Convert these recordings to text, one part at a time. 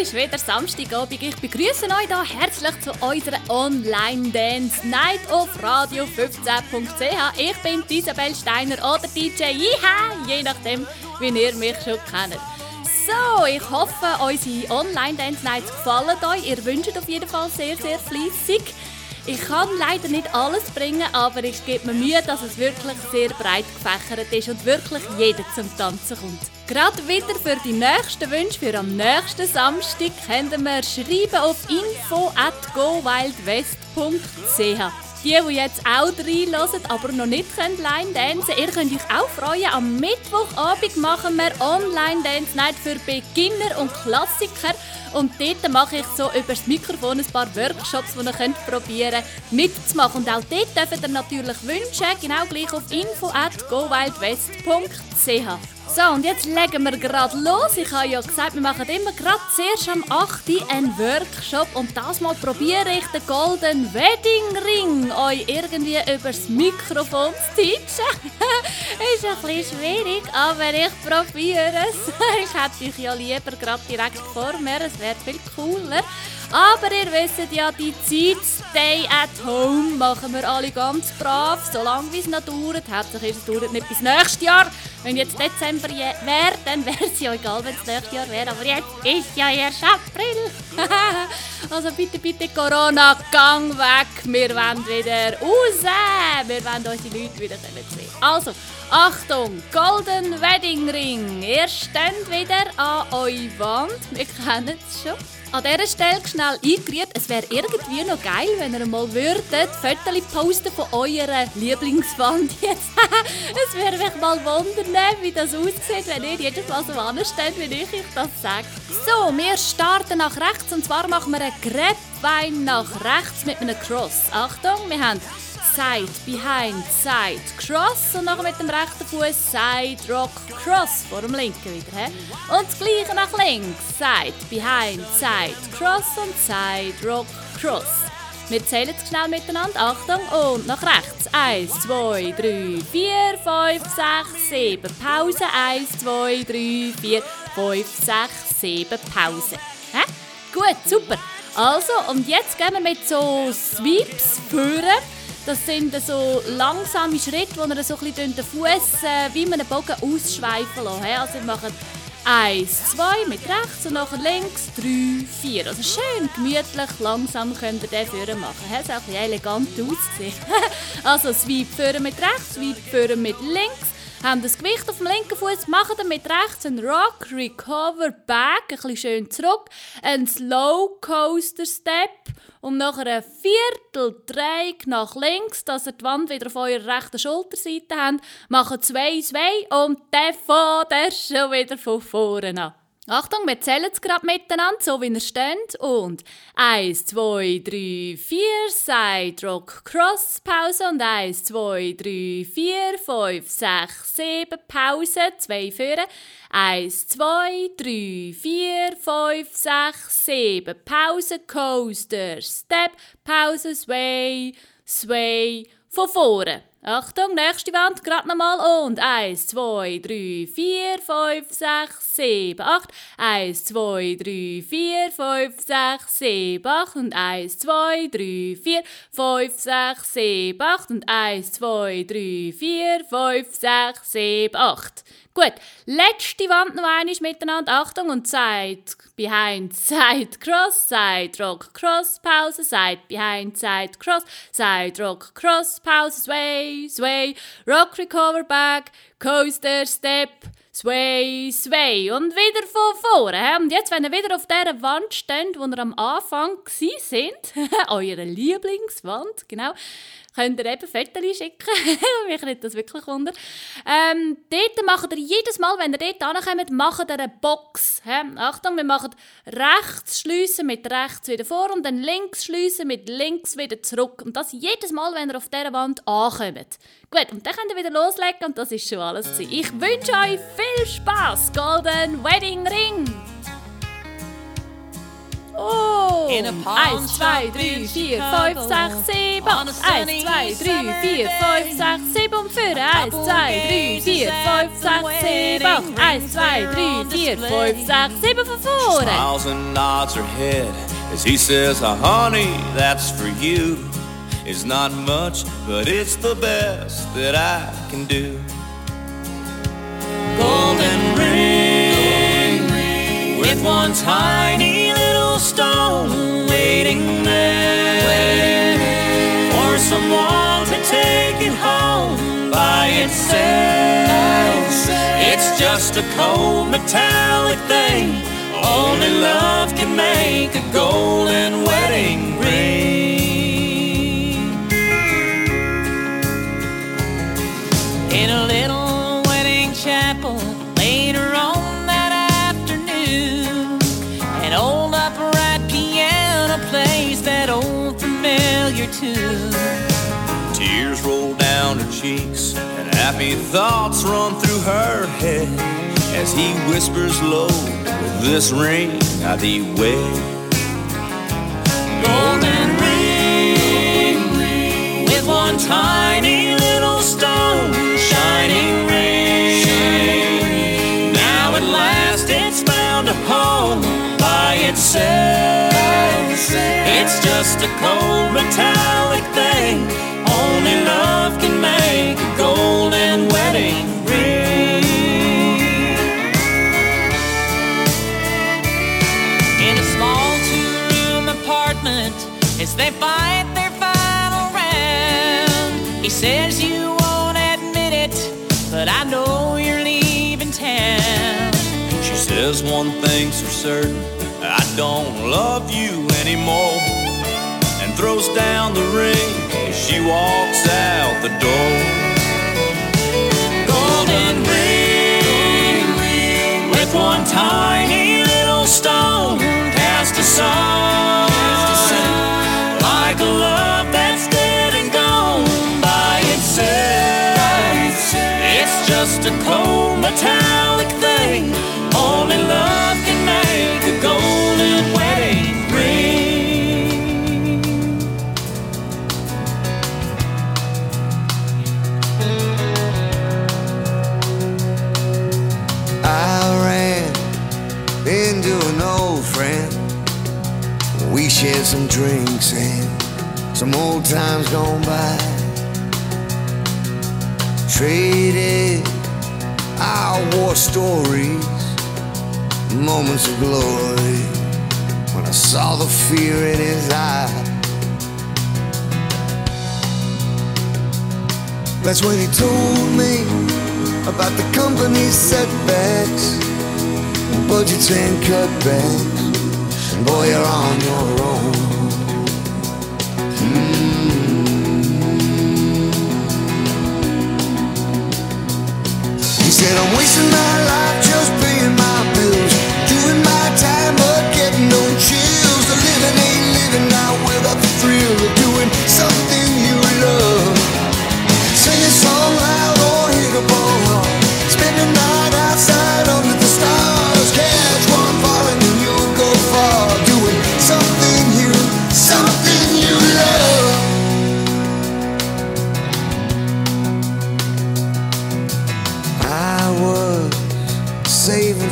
ist wieder Samstagabend. Ich begrüße euch hier herzlich zu unserer Online-Dance Night auf radio15.ch. Ich bin Isabel Steiner oder DJ Jiha, je nachdem, wie ihr mich schon kennt. So, ich hoffe, unsere Online-Dance Nights gefallen euch. Ihr wünscht auf jeden Fall sehr, sehr fleissig. Ich kann leider nicht alles bringen, aber ich gebe mir Mühe, dass es wirklich sehr breit gefächert ist und wirklich jeder zum Tanzen kommt. Gerade wieder für die nächsten Wünsche für am nächsten Samstag können wir schreiben auf info at gowildwest.ch. Die, die jetzt auch reinhören, aber noch nicht Line dancen ihr könnt euch auch freuen. Am Mittwochabend machen wir Online Dance Night für Beginner und Klassiker. Und dort mache ich so über das Mikrofon ein paar Workshops, die ihr könnt probieren mitzumachen. Und auch dort dürft ihr natürlich Wünsche, genau gleich auf info at gowildwest.ch. So, und jetzt legen wir gerade los. Ich habe ja gesagt, wir machen immer gerade zuerst am 8. einen Workshop. Und das mal probiere ich den Golden Wedding Ring euch irgendwie übers Mikrofon zu teachen. ist ein bisschen schwierig, aber ich probiere es. ich hätte euch ja lieber gerade direkt vor mir, es wäre viel cooler. Aber ihr wisst ja, die Zeit Stay at Home machen wir alle ganz brav, solange wie es noch dauert. Hauptsächlich es dauert nicht bis nächstes Jahr. Wenn jetzt Dezember wäre, dann wäre es ja egal, wenn es nächstes Jahr wäre. Aber jetzt ist ja erst April. also bitte, bitte Corona, gang weg. Wir wollen wieder raus. Wir wollen unsere Leute wieder sehen. Also, Achtung, Golden Wedding Ring. Ihr steht wieder an eurer Wand. Wir kennen es schon. An dieser Stelle schnell eingerührt, es wäre irgendwie noch geil, wenn ihr mal würdet Fotos posten von eurer Lieblingswand jetzt. es würde mich mal wundern, wie das aussieht, wenn ihr jedes Mal so ansteht, wie ich euch das sage. So, wir starten nach rechts und zwar machen wir einen Gräbwein nach rechts mit einem Cross. Achtung, wir haben Side, Behind, Side, Cross und nachher mit dem rechten Fuß Side, Rock, Cross vor dem linken wieder. He? Und das gleiche nach links. Side, Behind, Side, Cross und Side, Rock, Cross. Wir zählen jetzt schnell miteinander. Achtung und nach rechts. 1, 2, 3, 4, 5, 6, 7. Pause. 1, 2, 3, 4, 5, 6, 7. Pause. He? Gut, super. Also, und jetzt gehen wir mit so Sweeps führen. Das sind so langsame Schritte, wo wir so ein bisschen den Fuß äh, wie einen Bogen ausschweifen lassen. Also wir machen eins, zwei mit rechts und nachher links, drei, vier. Also schön gemütlich, langsam könnt ihr den führen machen. Es ist auch ein elegant aussehen. also Sweep führen mit rechts, Sweep führen mit links haben das Gewicht auf dem linken Fuß, machen dann mit rechts einen Rock, Recover, Back, ein bisschen schön zurück, einen Slow Coaster Step und nachher ein Viertel Dreieck nach links, dass ihr die Wand wieder auf eurer rechten Schulterseite habt, machen zwei, zwei und dann fährt er schon wieder von vorne an. Achtung, wir zählen es gerade miteinander, so wie ihr steht. Und 1, 2, 3, 4, Side Rock Cross Pause. Und 1, 2, 3, 4, 5, 6, 7, Pause. 2 führen. 1, 2, 3, 4, 5, 6, 7, Pause. Coaster, Step, Pause, Sway, Sway, von vorne. Achtung, nächste Wand, gerade nochmal und 1, 2, 3, 4, 5, 6, 7, 8. 1, 2, 3, 4, 5, 6, 7, 8 und 1, 2, 3, 4, 5, 6, 7, 8 und 1, 2, 3, 4, 5, 6, 7, 8. Gut, letzte Wand noch einmal miteinander. Achtung und Side, Behind, Side, Cross, Side, Rock, Cross, Pause, Side, Behind, Side, Cross, Side, Rock, Cross, Pause, Sway, Sway, Rock, Recover, Back, Coaster, Step, Sway, Sway. Und wieder von vorne. Und jetzt, wenn ihr wieder auf dieser Wand steht, wo ihr am Anfang sind, eure Lieblingswand, genau, könnt ihr eben Fotos schicken. Mich nimmt das wirklich wunder. Ähm, dort macht ihr jedes Mal, wenn ihr dort ankommt, macht ihr eine Box. He? Achtung, wir machen rechts schliessen mit rechts wieder vor und dann links schliessen mit links wieder zurück. Und das jedes Mal, wenn ihr auf dieser Wand ankommt. Gut, und dann könnt ihr wieder loslegen und das ist schon alles. Ich wünsche euch viel Spaß, Golden Wedding Ring! Oh! Eins, zwei, drei, vier, fünf, sechs, sieben. Eins, zwei, drei, vier, fünf, sechs, sieben. von vorne. Eins, zwei, drei, vier, fünf, sechs, sieben, acht. Eins, zwei, drei, vier, fünf, sechs, sieben von vorne. Smiles and nods her head as he says, oh, honey, that's for you. It's not much, but it's the best that I can do. Golden ring, with one tiny little stone waiting there for someone to take it home by itself. It's just a cold metallic thing. Only love can make a golden wedding tune. Tears roll down her cheeks and happy thoughts run through her head as he whispers low, with this ring I thee wed. Golden ring, with one tiny little stone, shining ring. Now at last it's found a home by itself. It's just a cold metallic thing. Only love can make a golden wedding ring. in a small two-room apartment as they fight their final round. He says you won't admit it, but I know you're leaving town. She says one thing's for certain I don't love you anymore. And throws down the ring as she walks out the door. Golden ring with one tiny little stone cast aside. Like a love that's dead and gone by itself. It's just a cold metallic thing. Only love can shared some drinks and some old times gone by. Traded our war stories, moments of glory. When I saw the fear in his eye. That's when he told me about the company's setbacks, budgets and cutbacks. And boy, you're on your own. Said, I'm wasting my life just paying my bills, doing my time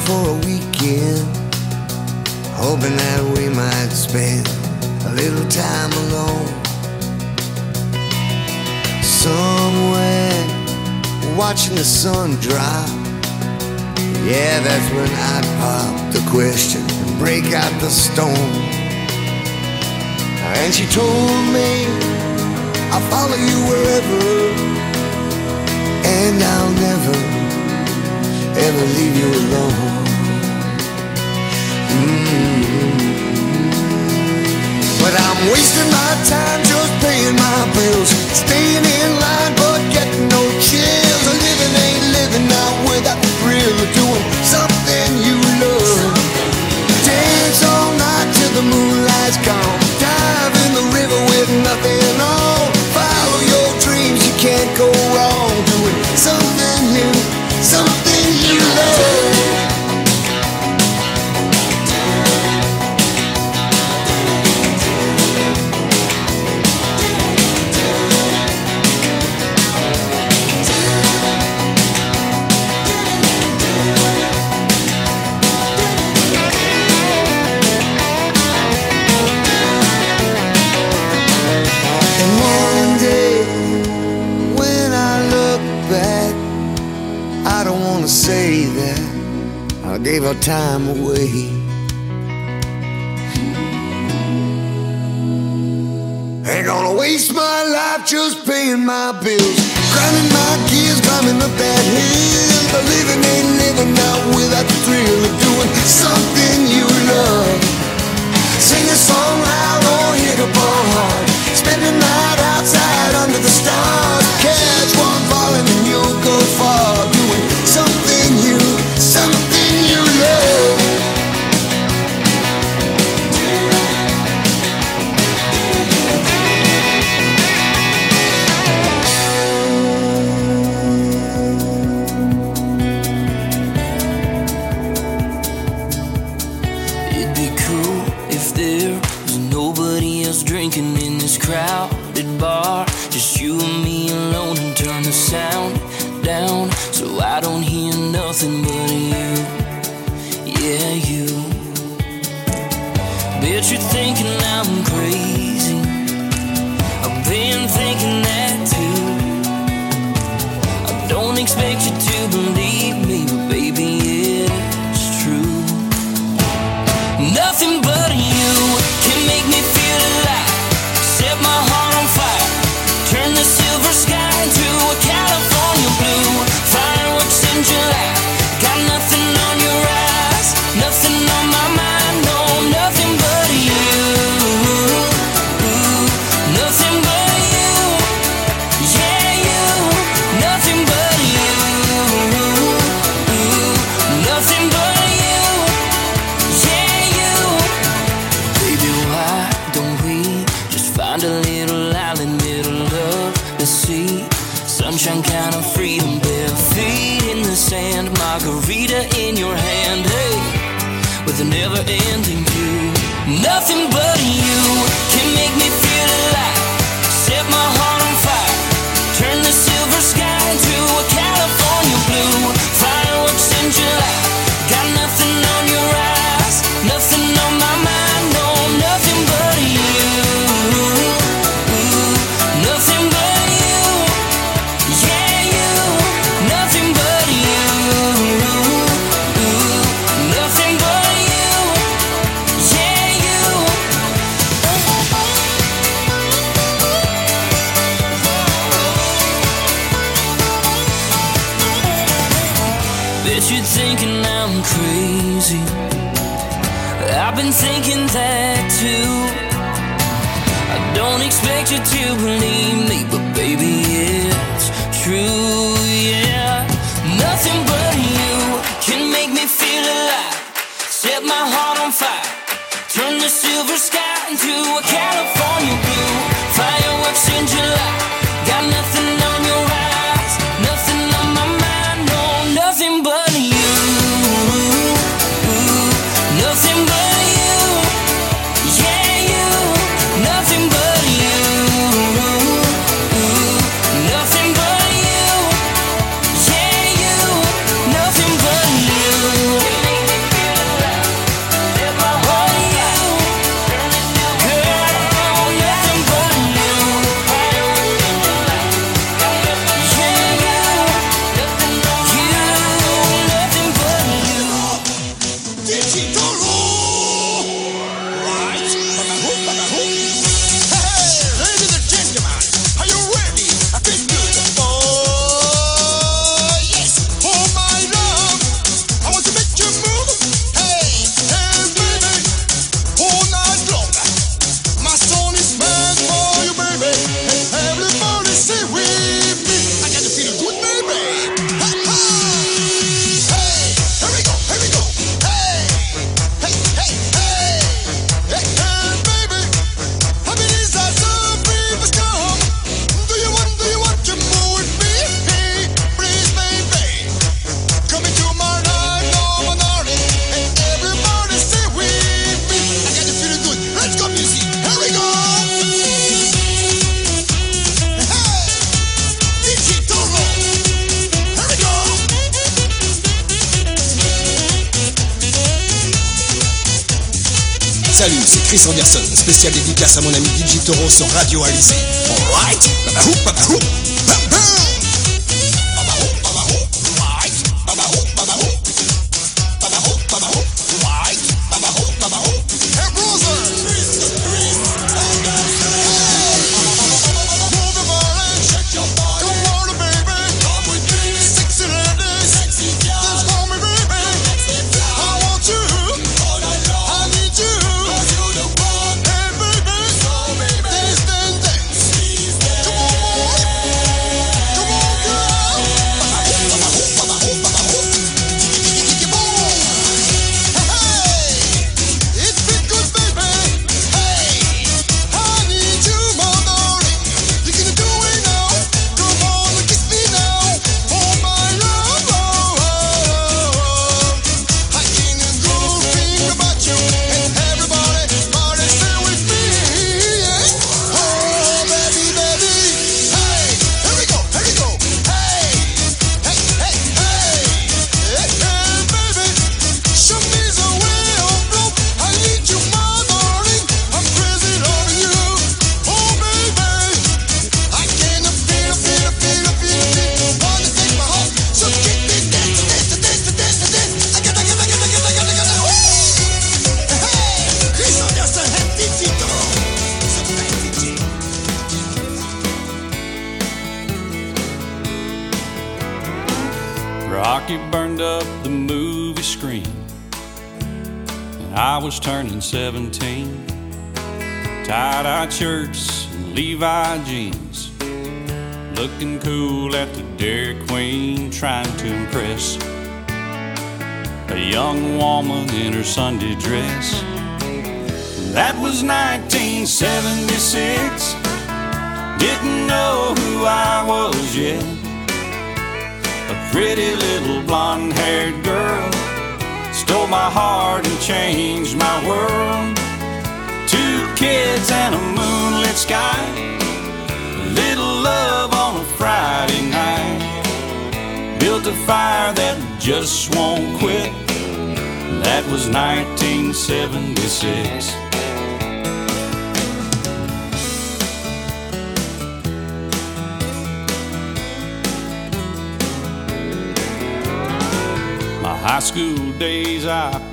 for a weekend, hoping that we might spend a little time alone somewhere watching the sun drop. Yeah, that's when I'd pop the question and break out the stone. And she told me I'll follow you wherever, and I'll never, ever leave you alone. But I'm wasting my time just paying my bills, staying in line but getting no chills. Living ain't living now Taureau sur Radio Alizé. Alright!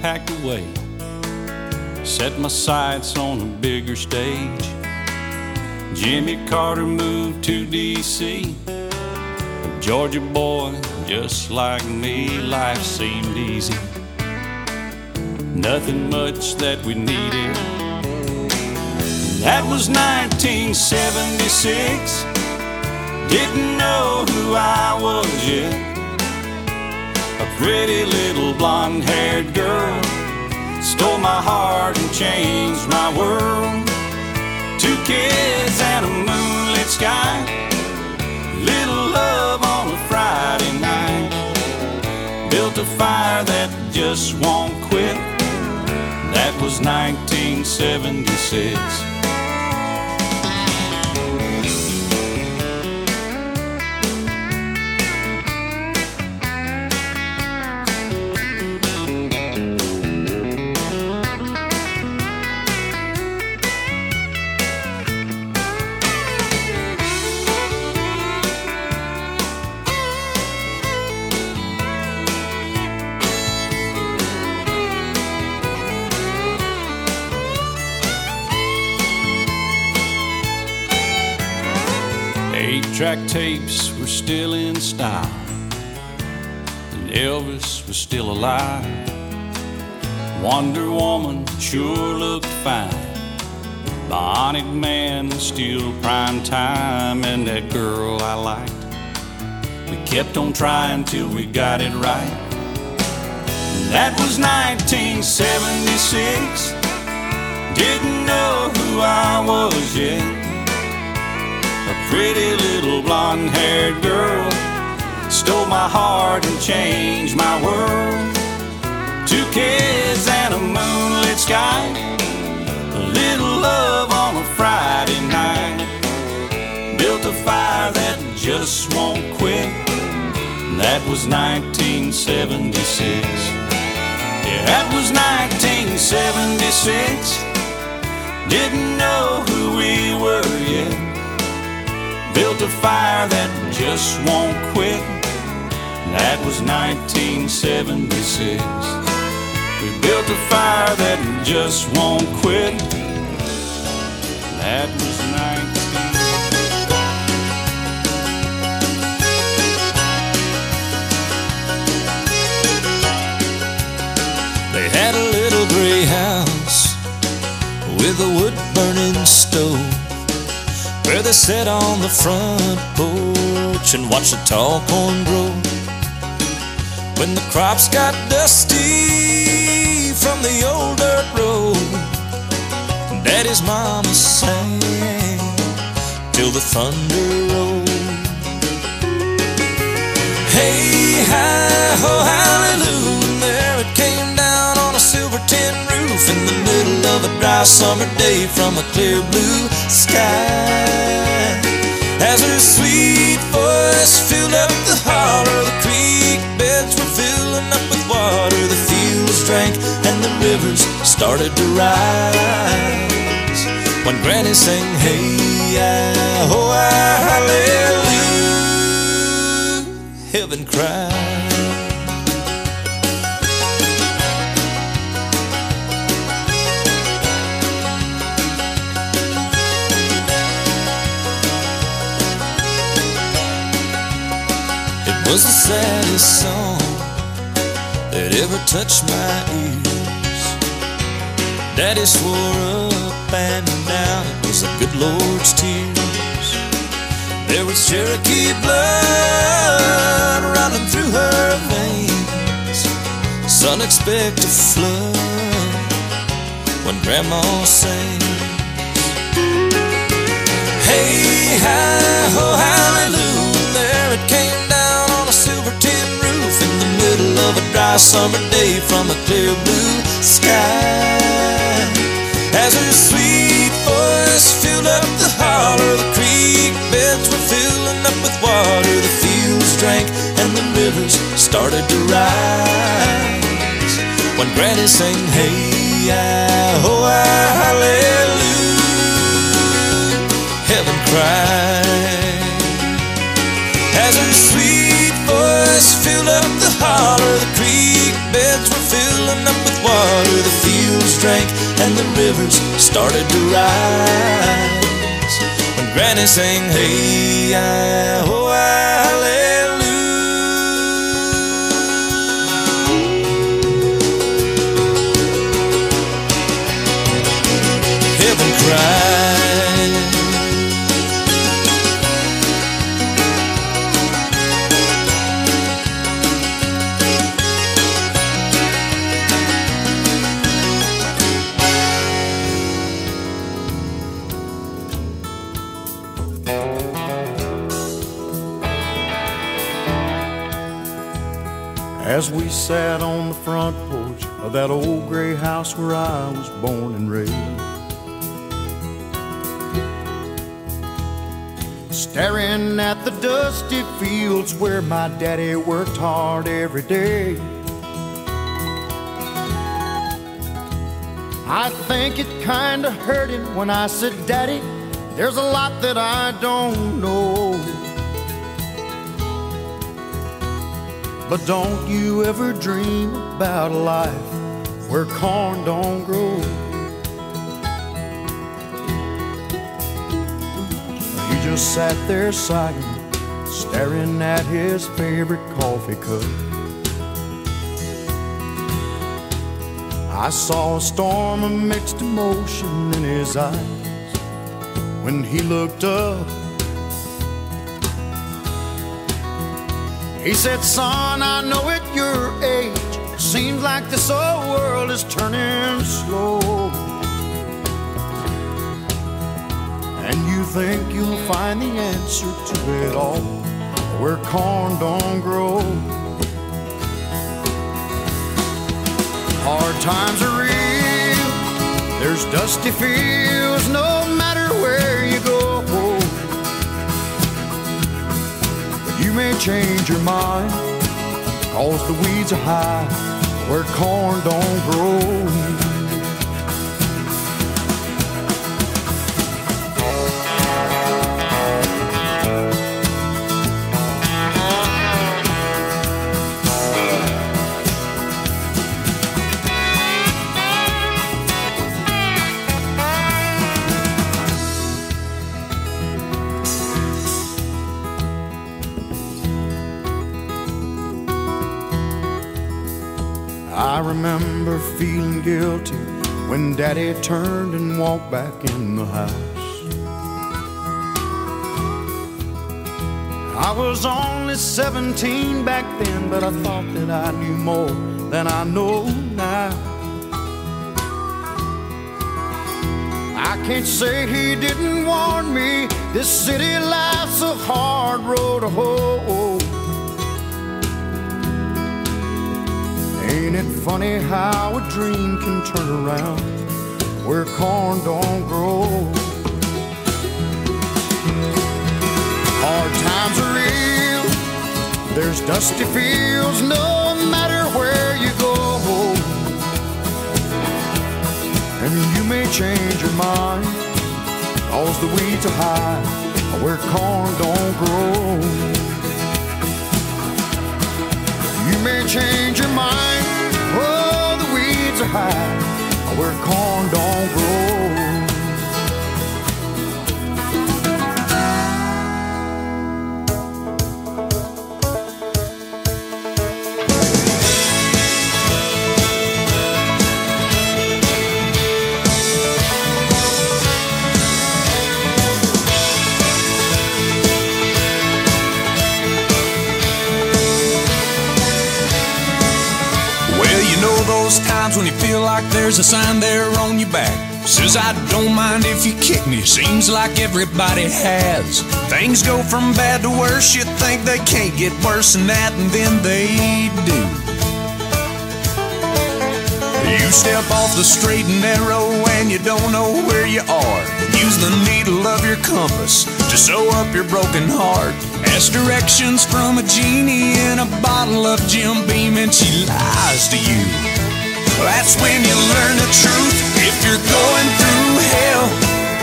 Packed away. Set my sights on a bigger stage. Jimmy Carter moved to D.C. A Georgia boy, just like me, life seemed easy. Nothing much that we needed. That was 1976. Didn't know who I was yet. Pretty little blonde haired girl stole my heart and changed my world. Two kids and a moonlit sky. Little love on a Friday night. Built a fire that just won't quit. That was 1976. Track tapes were still in style, and Elvis was still alive. Wonder Woman sure looked fine. Bionic Man was still prime time, and that girl I liked. We kept on trying till we got it right. That was 1976. Didn't know who I was yet. Pretty little blonde haired girl stole my heart and changed my world. Two kids and a moonlit sky. A little love on a Friday night. Built a fire that just won't quit. That was 1976. Yeah, that was 1976. Didn't know who we were yet. Built a fire that just won't quit. That was 1976. We built a fire that just won't quit. That was 19. They had a little gray house with a wood burning stove where they sit on the front porch and watch the tall corn grow. When the crops got dusty from the old dirt road, Daddy's mama sang till the thunder rolled. Hey, hi, ho, hallelujah. Tin roof in the middle of a dry summer day from a clear blue sky. As her sweet voice filled up the holler, the creek beds were filling up with water, the fields drank, and the rivers started to rise. When Granny sang, Hey, I, oh, I, hallelujah heaven cry. Was the saddest song that ever touched my ears. Daddy swore up and down it was the good Lord's tears. There was Cherokee blood running through her veins. Son, expect a flood when Grandma sings. Hey, hi, ho, hallelujah. Middle of a dry summer day from a clear blue sky. As her sweet voice filled up the holler, the creek beds were filling up with water, the fields drank and the rivers started to rise. When Granny sang, Hey, I, ho, I, hallelujah heaven cried filling up with water. The fields drank and the rivers started to rise. When Granny sang, Hey, I, oh, I, As we sat on the front porch of that old gray house where I was born and raised, staring at the dusty fields where my daddy worked hard every day. I think it kinda hurt him when I said, Daddy, there's a lot that I don't know. But don't you ever dream about a life where corn don't grow. He just sat there sighing, staring at his favorite coffee cup. I saw a storm of mixed emotion in his eyes when he looked up. He said, Son, I know at your age, seems like this whole world is turning slow. And you think you'll find the answer to it all where corn don't grow. Hard times are real, there's dusty fields no matter where may change your mind, cause the weeds are high where corn don't grow. Guilty when Daddy turned and walked back in the house. I was only 17 back then, but I thought that I knew more than I know now. I can't say he didn't warn me. This city life's a hard road to hoe. Ain't it funny how a dream can turn around where corn don't grow? Hard times are real. There's dusty fields no matter where you go. And you may change your mind, cause the weeds are high where corn don't grow. You may change your mind, are high where corn don't grow. Times when you feel like there's a sign there on your back. Says I don't mind if you kick me, seems like everybody has. Things go from bad to worse, you think they can't get worse than that, and then they do. You step off the straight and narrow and you don't know where you are. Use the needle of your compass to sew up your broken heart. Ask directions from a genie in a bottle of Jim Beam and she lies to you. That's when you learn the truth. If you're going through hell,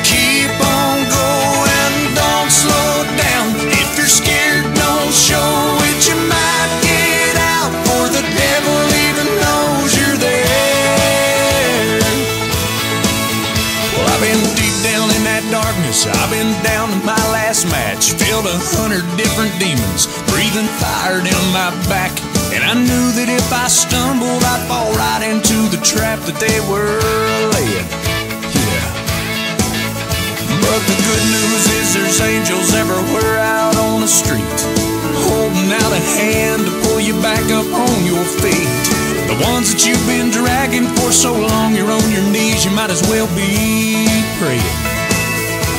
keep on going, don't slow down. If you're scared, don't show it. You might get out, for the devil even knows you're there. Well, I've been deep down in that darkness. I've been down to my last match. Filled a hundred different demons, breathing fire down my back. And I knew that if I stumbled, I'd fall right into the trap that they were laying. Yeah. But the good news is there's angels everywhere out on the street, holding out a hand to pull you back up on your feet. The ones that you've been dragging for so long, you're on your knees, you might as well be praying.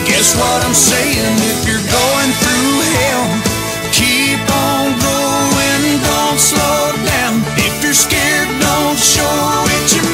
Guess what I'm saying? If you're going through hell, keep on going, don't slow down. If you're scared, don't show it.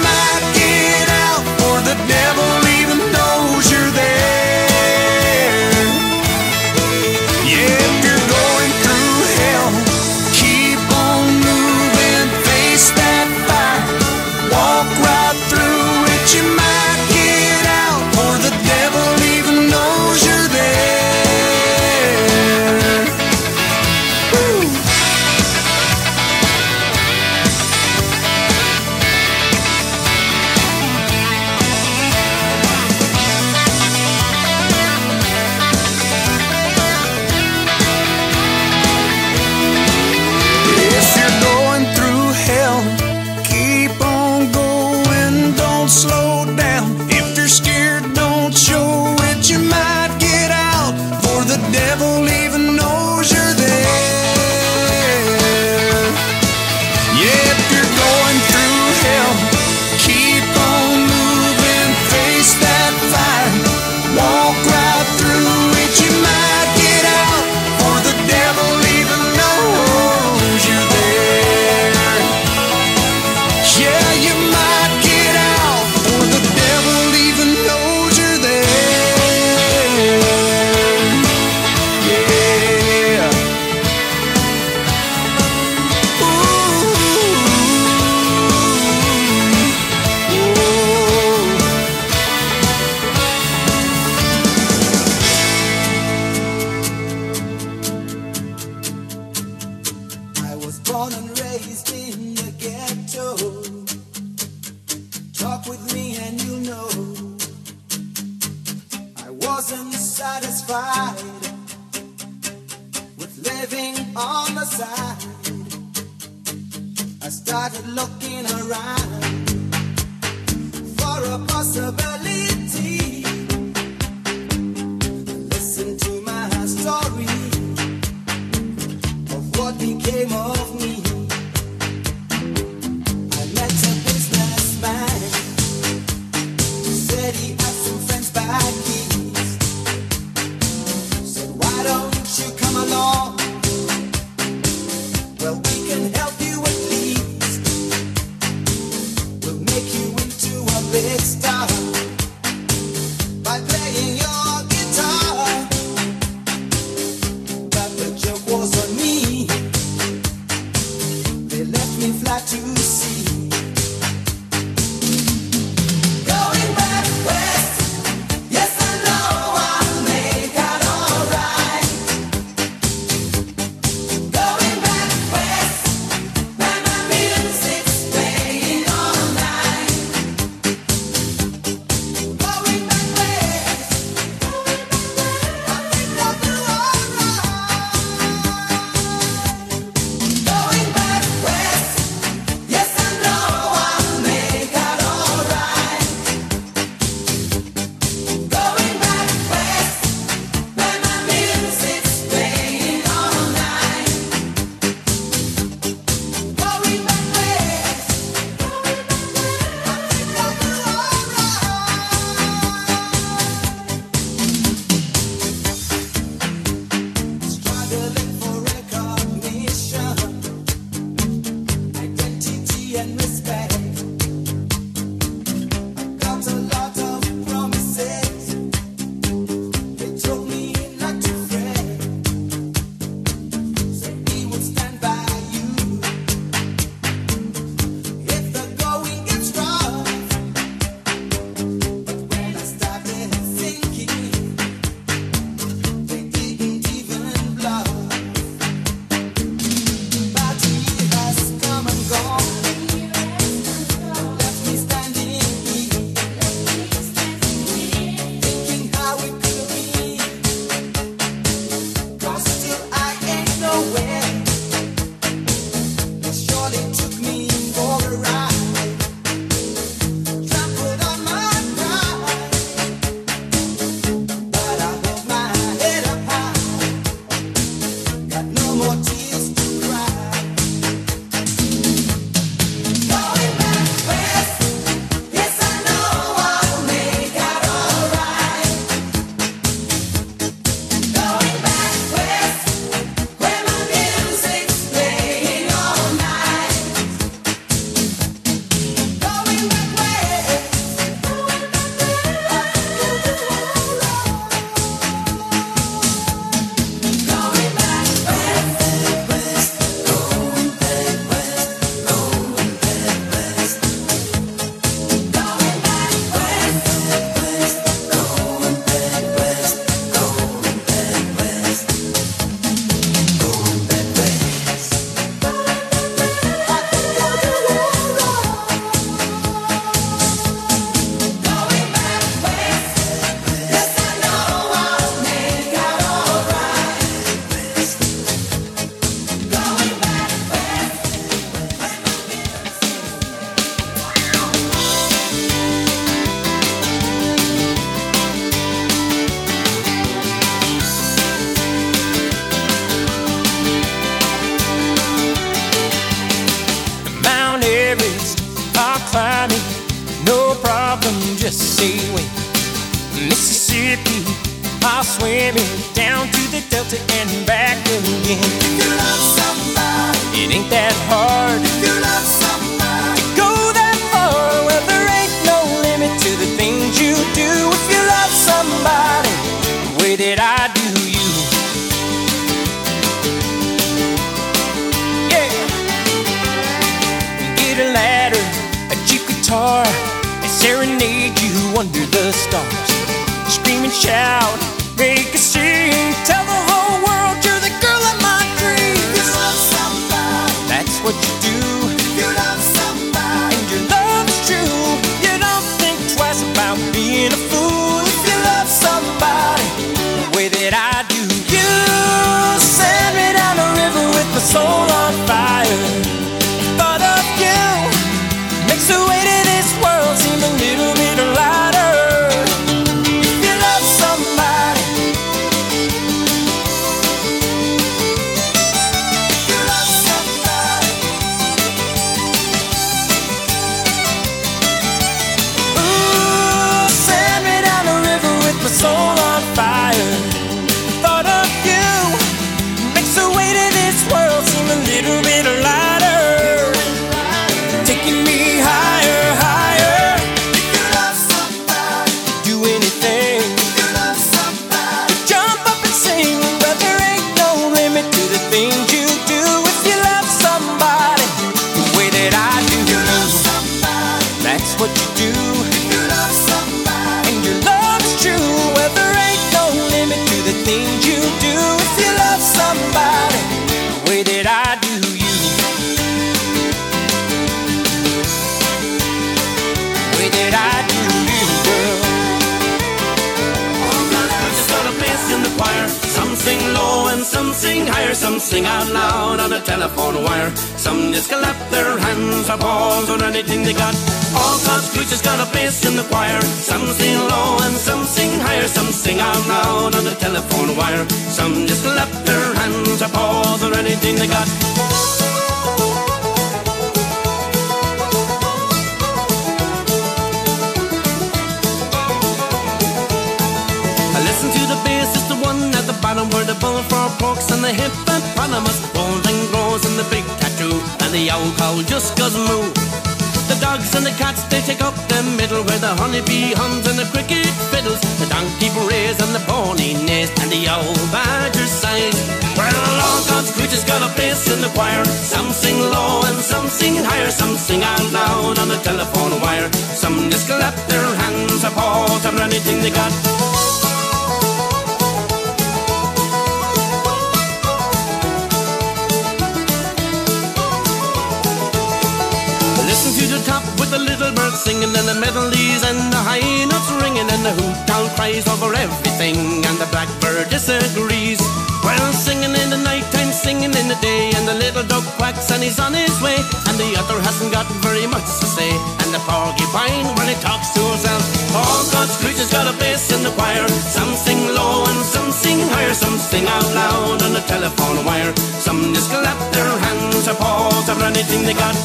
everything they got.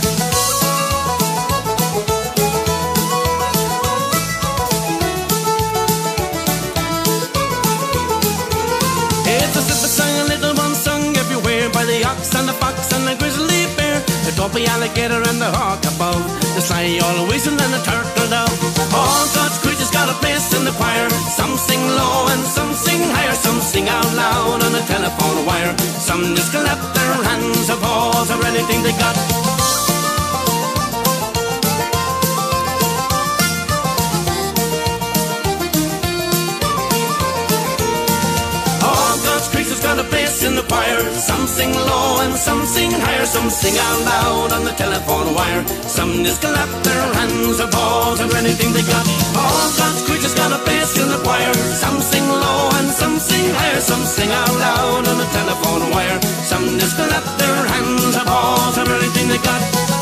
It's a simple song, a little one sung everywhere by the ox and the fox and the grizzly bear, the dopey alligator and the hawk above, the sly all weasel and the turtle dove. All such creatures got a place in the choir. Some sing low and some sing higher, some sing out loud on the telephone wire. Some just collapse hands of horse or anything they got. fire. Some sing low and some sing higher. Some sing out loud on the telephone wire. Some just clap their hands or balls or anything they got. All God's creatures got a place in the choir. Some sing low and some sing higher. Some sing out loud on the telephone wire. Some just clap their hands or balls or anything they got.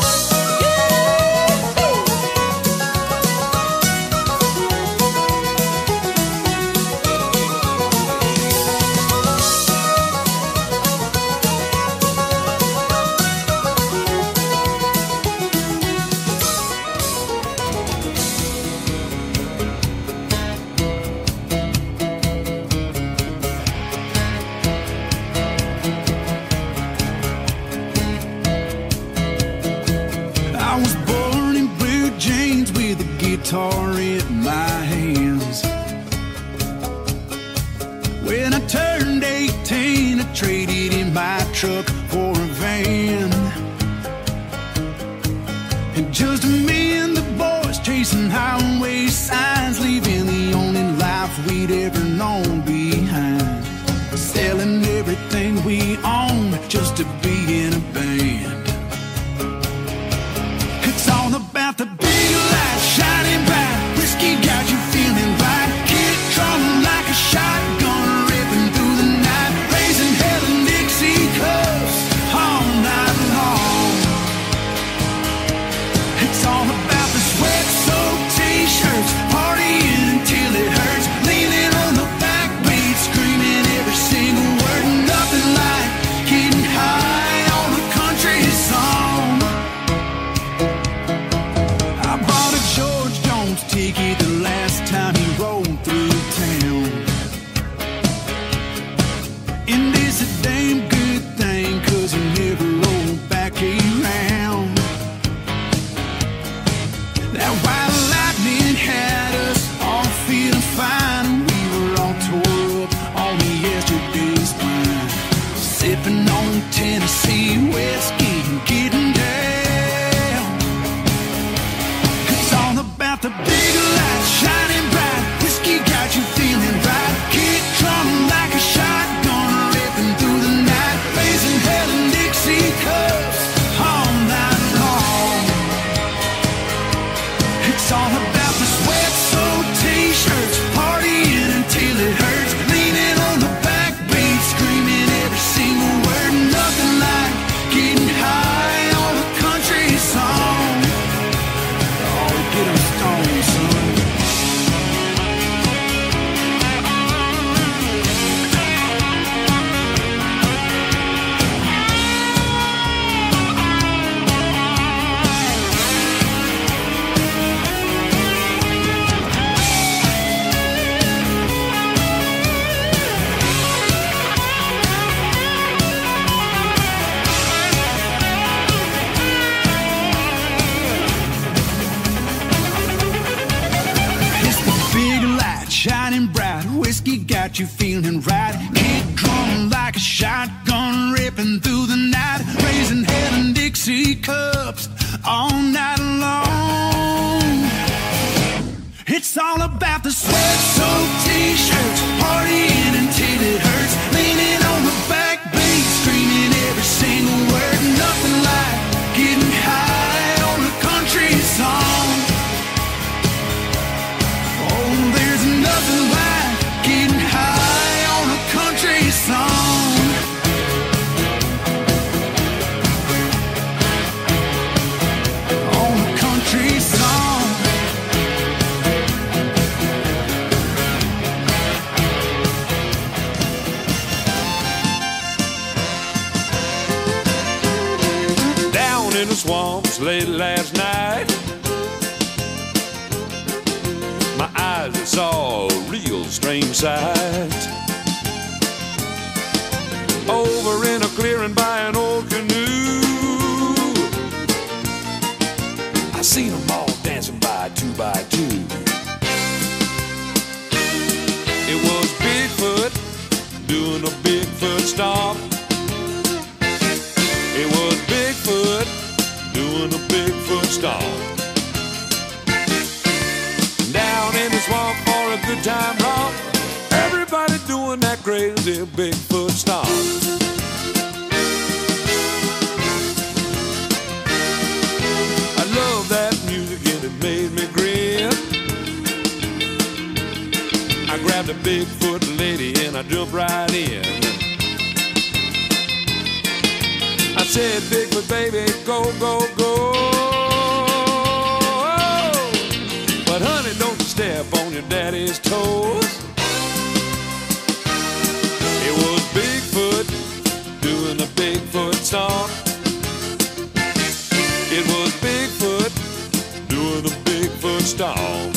swamps late last night. My eyes saw a real strange sight. Over in a clearing. star. Down in the swamp for a good time romp. Everybody doing that crazy Bigfoot stomp. I grabbed a Bigfoot lady and I jumped right in. I said, Bigfoot baby, go, go, go. But honey, don't step on your daddy's toes. It was Bigfoot doing a Bigfoot song. It was Bigfoot doing a Bigfoot stomp.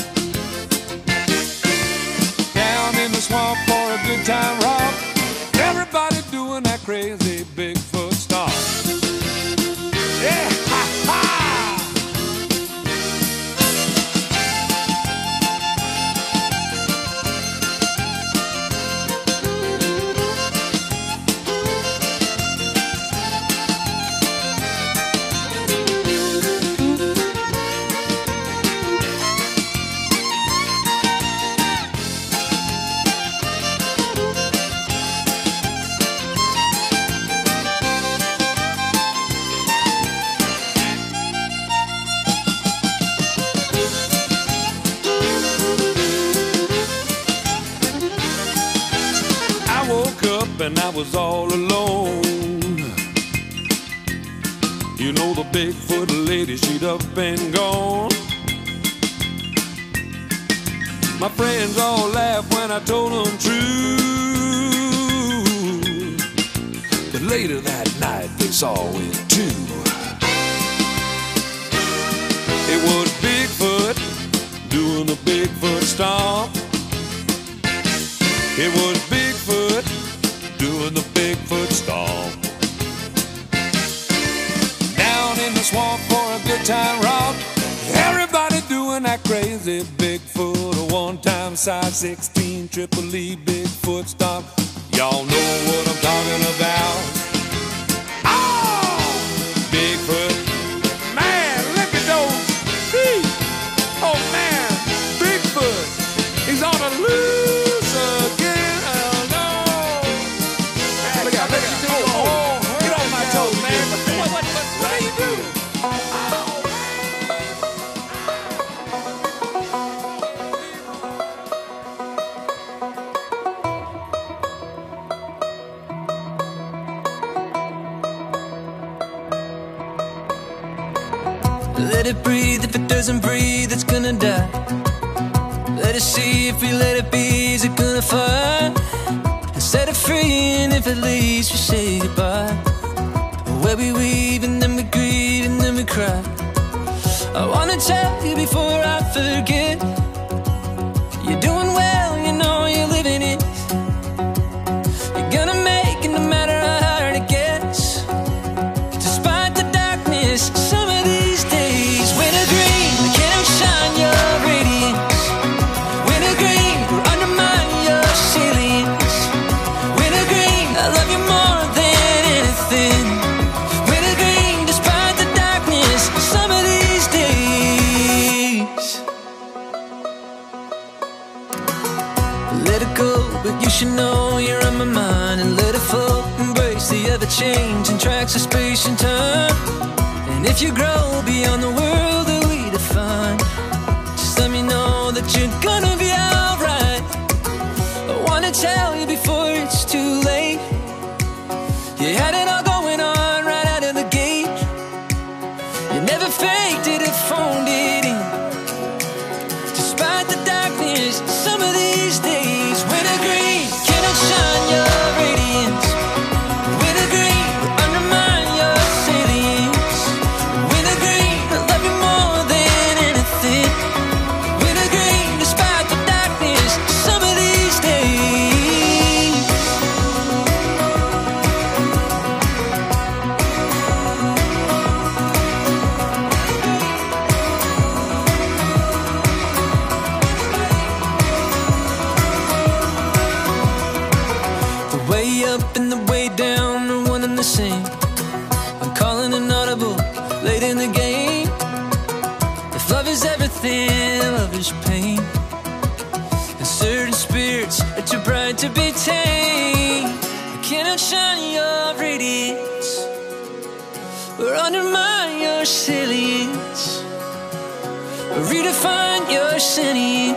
Shine your radiance or undermine your salience redefine your sentience.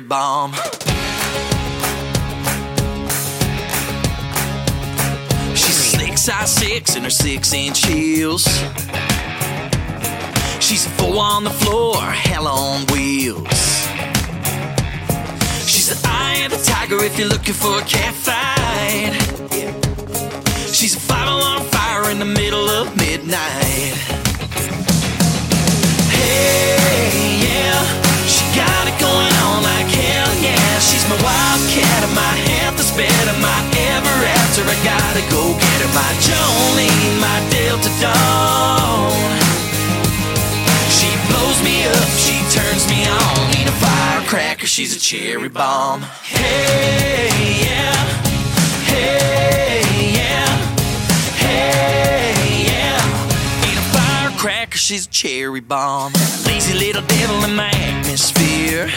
Cherry bomb. She's six size six in her six inch heels. She's a four on the floor, hell on wheels. She's the eye of the tiger if you're looking for a cat fight. She's a five alarm fire in the middle of midnight. Hey, yeah, going on like hell, yeah. She's my wildcat and my half the sped of my ever after. I gotta go get her, my Jolene, my Delta Dawn. She blows me up, she turns me on. Ain't a firecracker, she's a cherry bomb. Hey, yeah, hey, she's a cherry bomb. Lazy little devil in my atmosphere.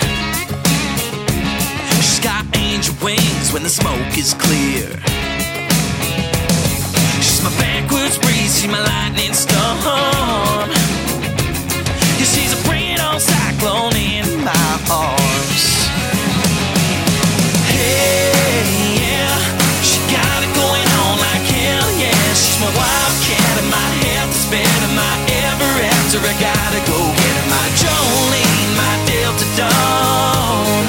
She's got angel wings when the smoke is clear. She's my backwards breeze, she's my lightning storm. Yeah, she's a brand on cyclone in my arms. Hey, yeah, she got it going on like hell, yeah. She's my wildcat and my after. I gotta go get my Jolene, my Delta Dawn.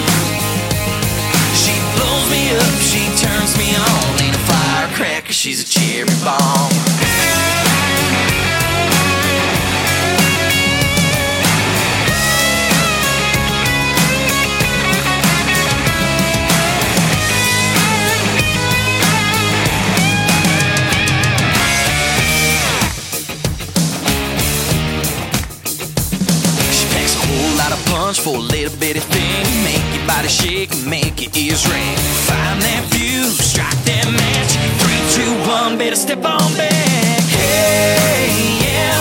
She blows me up, she turns me on. Ain't a firecracker, she's a cherry bomb. For a little bitty thing. Make your body shake make your ears ring. Find that fuse, strike that match. Three, two, one, better step on back. Hey, yeah.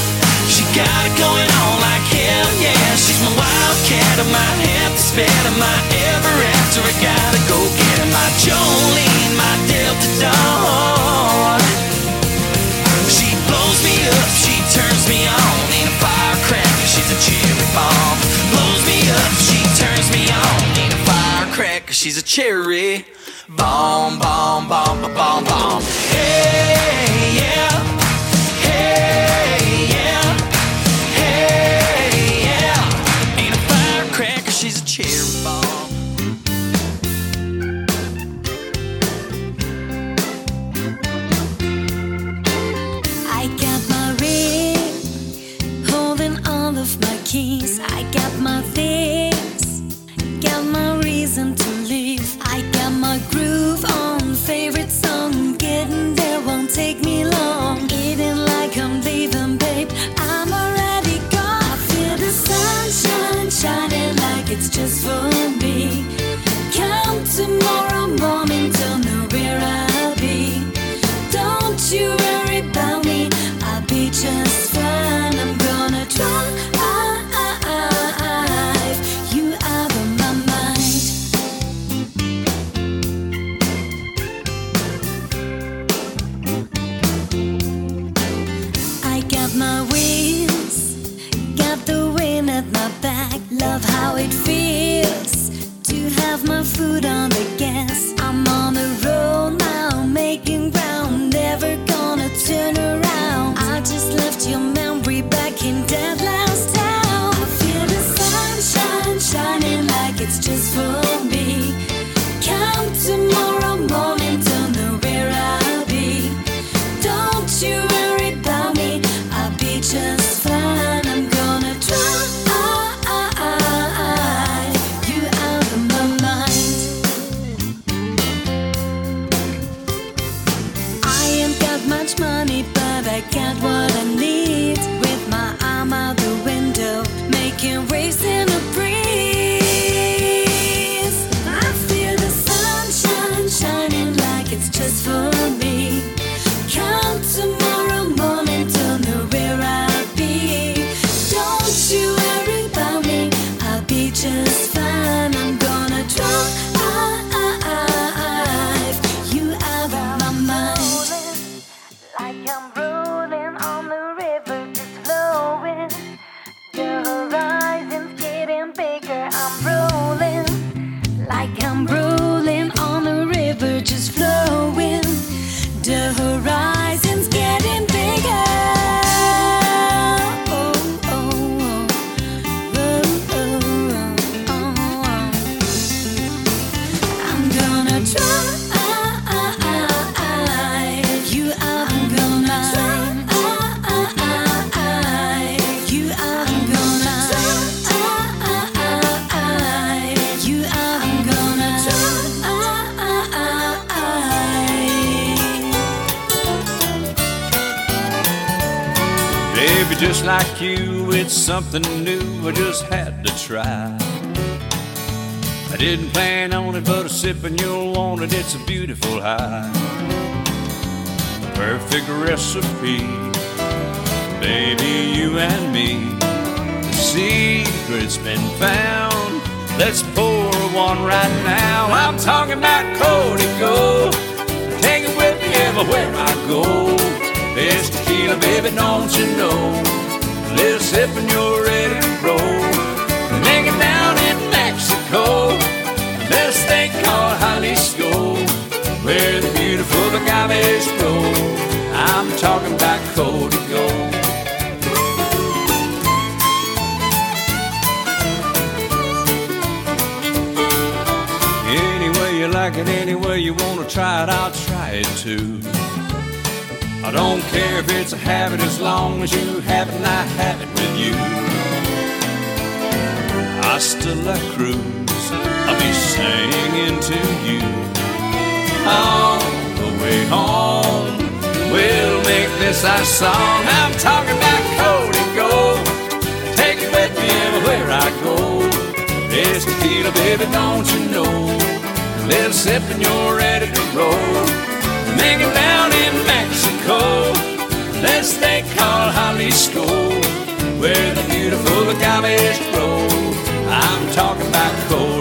She got it going on like hell, yeah. She's my wildcat, I might have to spare my ever after. I gotta go get her, my Jolene, my Delta Dawn. She blows me up, she turns me on. Ain't a firecracker, she's a cherry bomb. Up, she turns me on. Ain't a firecracker, she's a cherry bomb, bomb, bomb, bomb, bomb. Hey, it, I'll try it too. I don't care if it's a habit as long as you have it and I have it with you. Hasta la Cruz, I'll be singing to you. On the way home, we'll make this our song. I'm talking about Cody Gold. Take it with me everywhere I go. It's tequila, baby, don't you know? Little sip and you're ready roll. Make it down in Mexico. This thing called Jalisco, where the beautiful agaves grow. I'm talking about Cody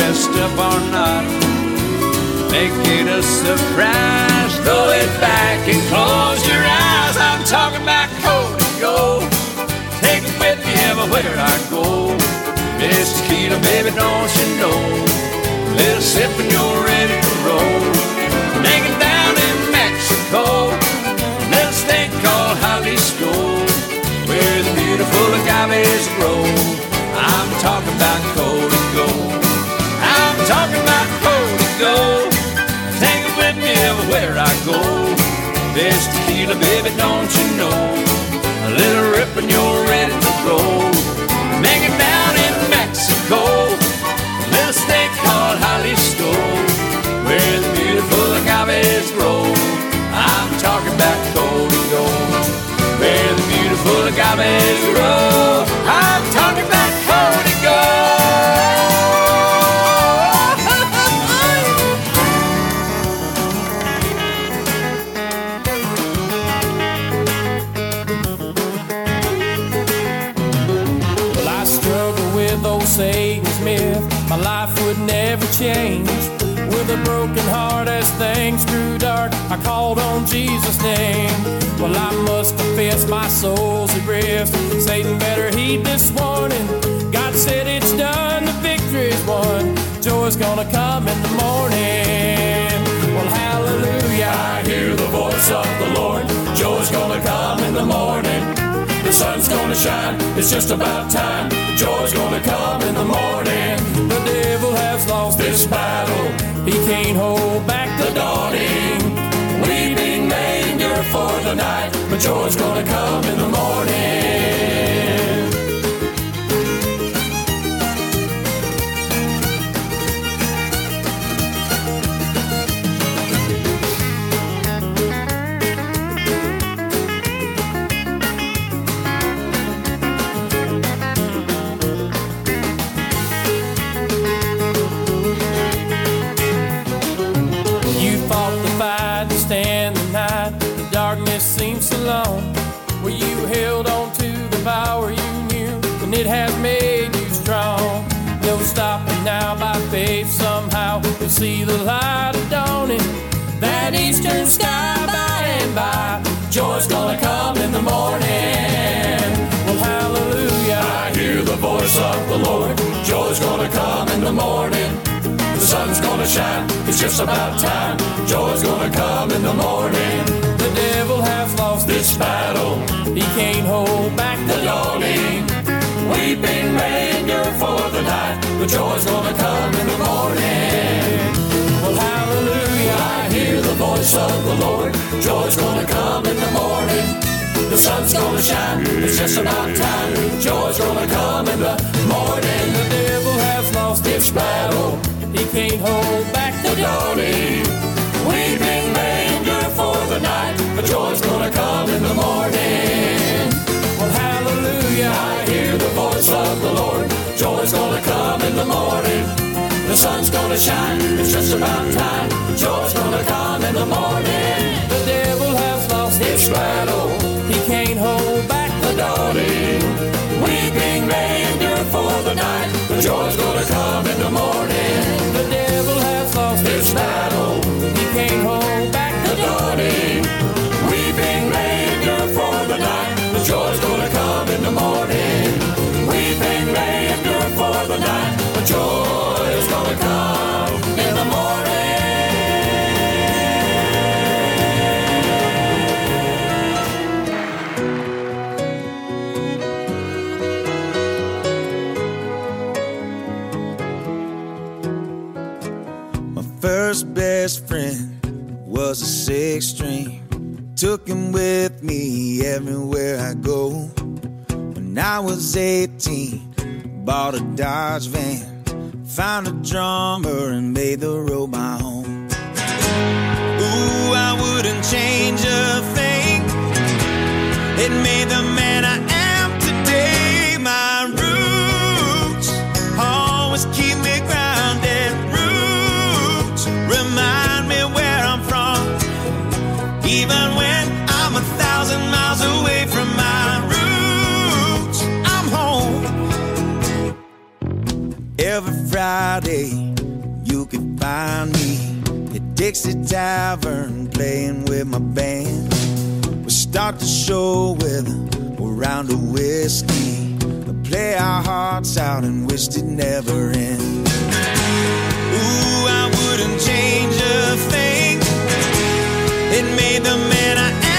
dressed up or not. Make it a surprise, throw it back and close your eyes. I'm talking about Cody Gold. Take it with me everywhere I go. Miss Tequila, baby, don't you know? Little sip and you're ready to roll. Make it down in Mexico. Little state called Jalisco, where the beautiful agaves grow. This tequila, baby, don't you know? A little rip and you're ready to roll. Make it down in Mexico. A little state called Jalisco, where the beautiful agaves grow. I'm talking about Código, where the beautiful agaves grow. I'm talking about called on Jesus' name. Well, I must confess my soul's at rest. Satan better heed this warning. God said it's done, the victory's won. Joy's gonna come in the morning. Well, hallelujah. I hear the voice of the Lord. Joy's gonna come in the morning. The sun's gonna shine, it's just about time. Joy's gonna come in the morning. The devil has lost this battle, he can't hold back the dawning. For the night, but joy's gonna come in the morning. See the light of dawning. That eastern sky by and by. Joy's gonna come in the morning. Well, hallelujah. I hear the voice of the Lord. Joy's gonna come in the morning. The sun's gonna shine, it's just about time. Joy's gonna come in the morning. The devil has lost this battle, he can't hold back the dawning. Weeping may endure for the night, but joy's gonna come in the morning. Well, hallelujah, I hear the voice of the Lord. Joy's gonna come in the morning. The sun's gonna shine, it's just about time. Joy's gonna come in the morning. The devil has lost its battle. He can't hold back the dawning. Endure for the night, but joy's gonna come in the morning. Well, hallelujah, I hear the voice of the Lord. Joy's gonna come in the morning. The sun's gonna shine, it's just about time. Joy's gonna come in the morning. The devil has lost his battle. He can't hold back the dawning. Weeping may endure for the night, but joy's gonna come in the morning. The night, but joy is gonna come in the morning. My first best friend was a six string. Took him with me everywhere I go. When I was 18, bought a Dodge van. Found a drummer and made the road my home. Ooh, I wouldn't change a thing. It made the man I Friday, you can find me at Dixie Tavern playing with my band. We'll start the show with a round of whiskey. Play our hearts out and wish it never end. Ooh, I wouldn't change a thing. It made the man I am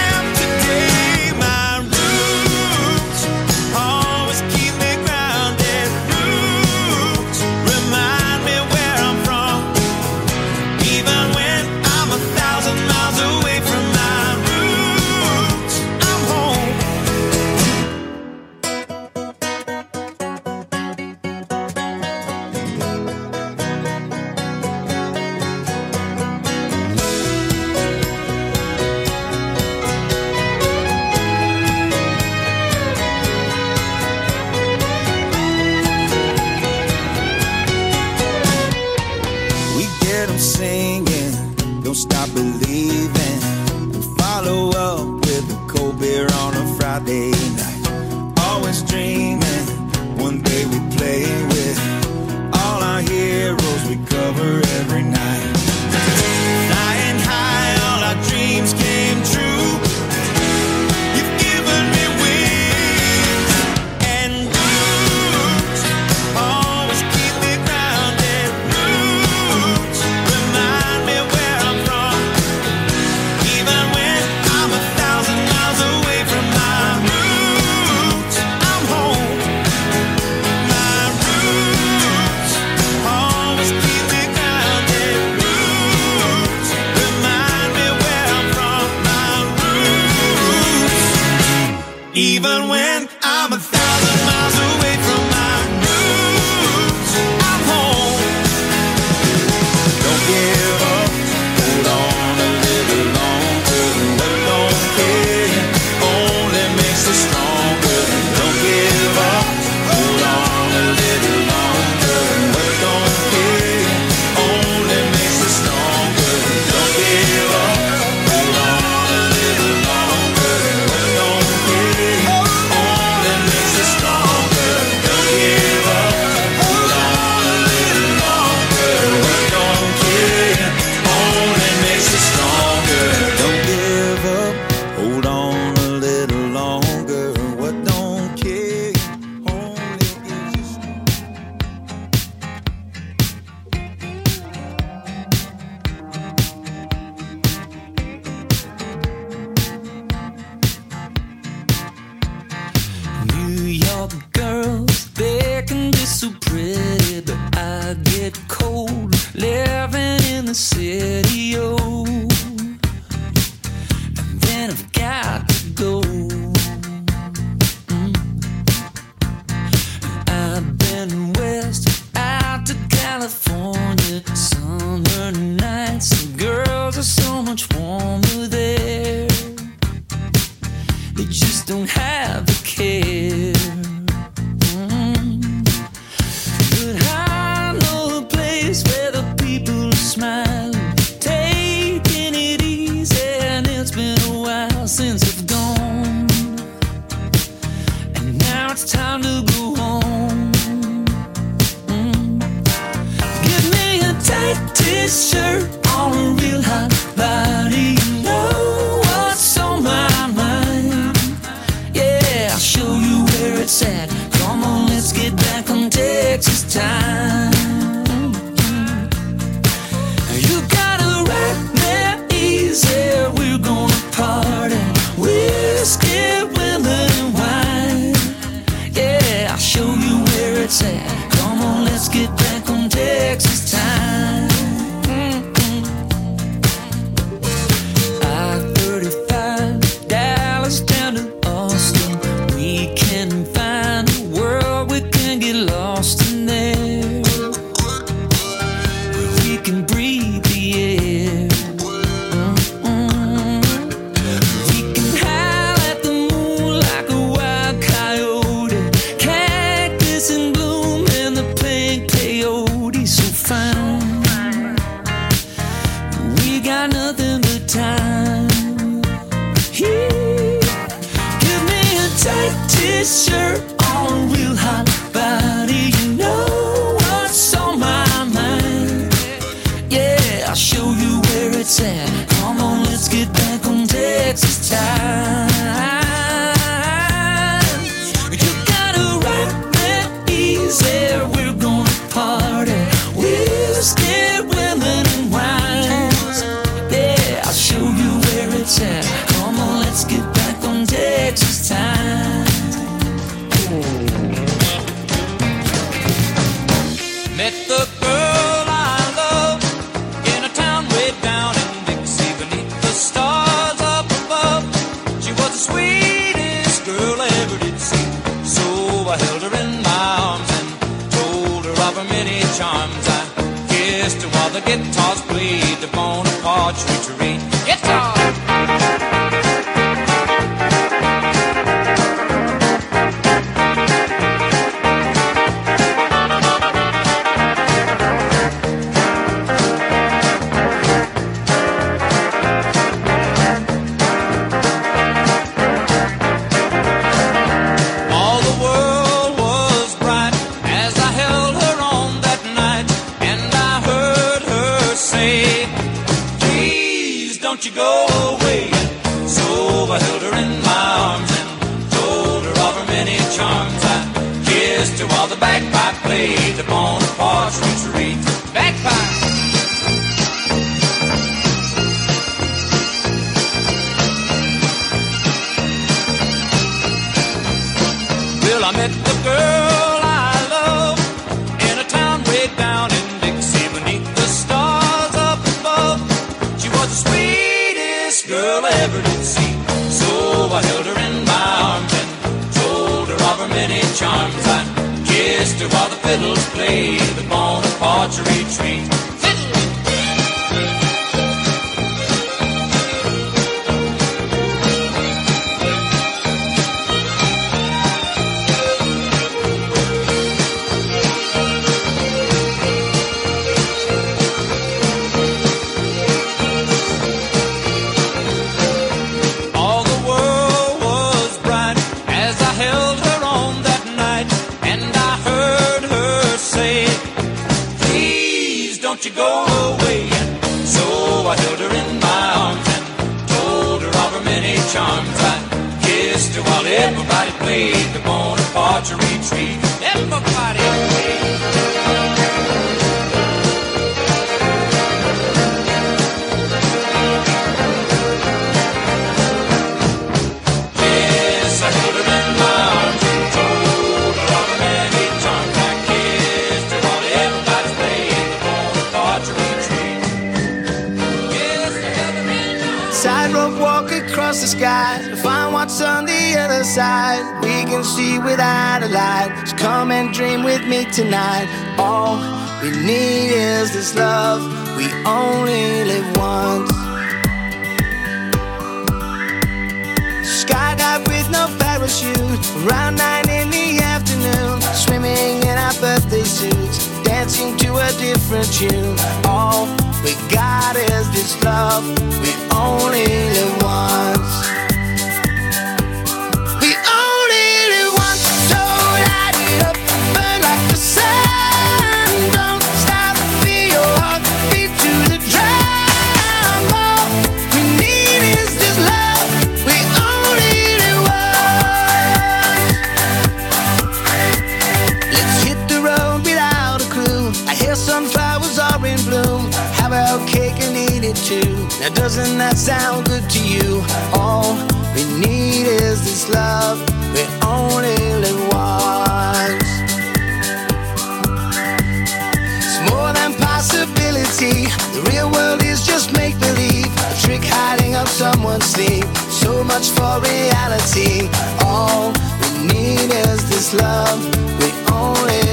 see. The real world is just make believe. A trick hiding up someone's sleeve. So much for reality. All we need is this love. We only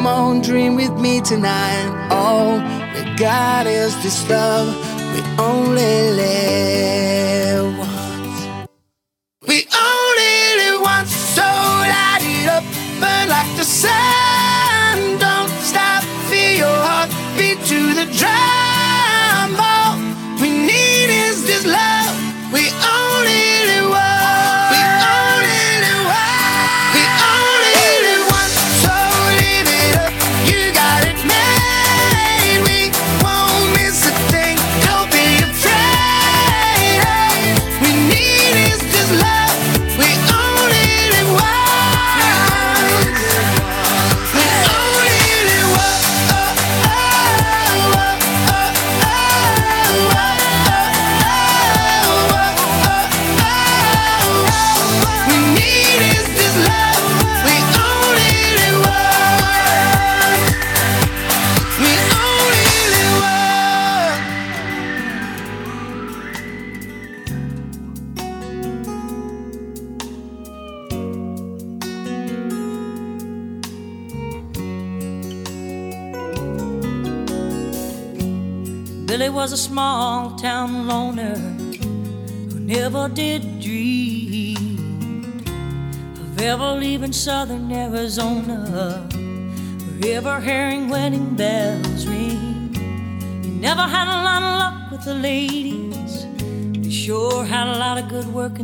Come on, dream with me tonight. All we got is this love. We only live.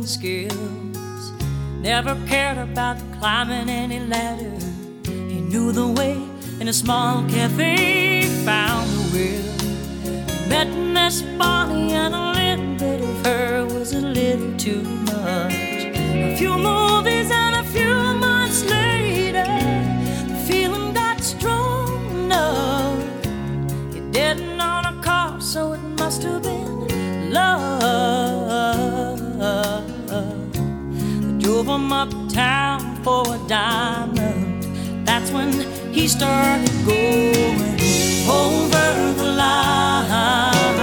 skills. Never cared about climbing any ladder. He knew the way in a small cafe, found the will. Met Miss Bonnie, and a little bit of her was a little too much. A few more. from uptown for a diamond. That's when he started going over the line,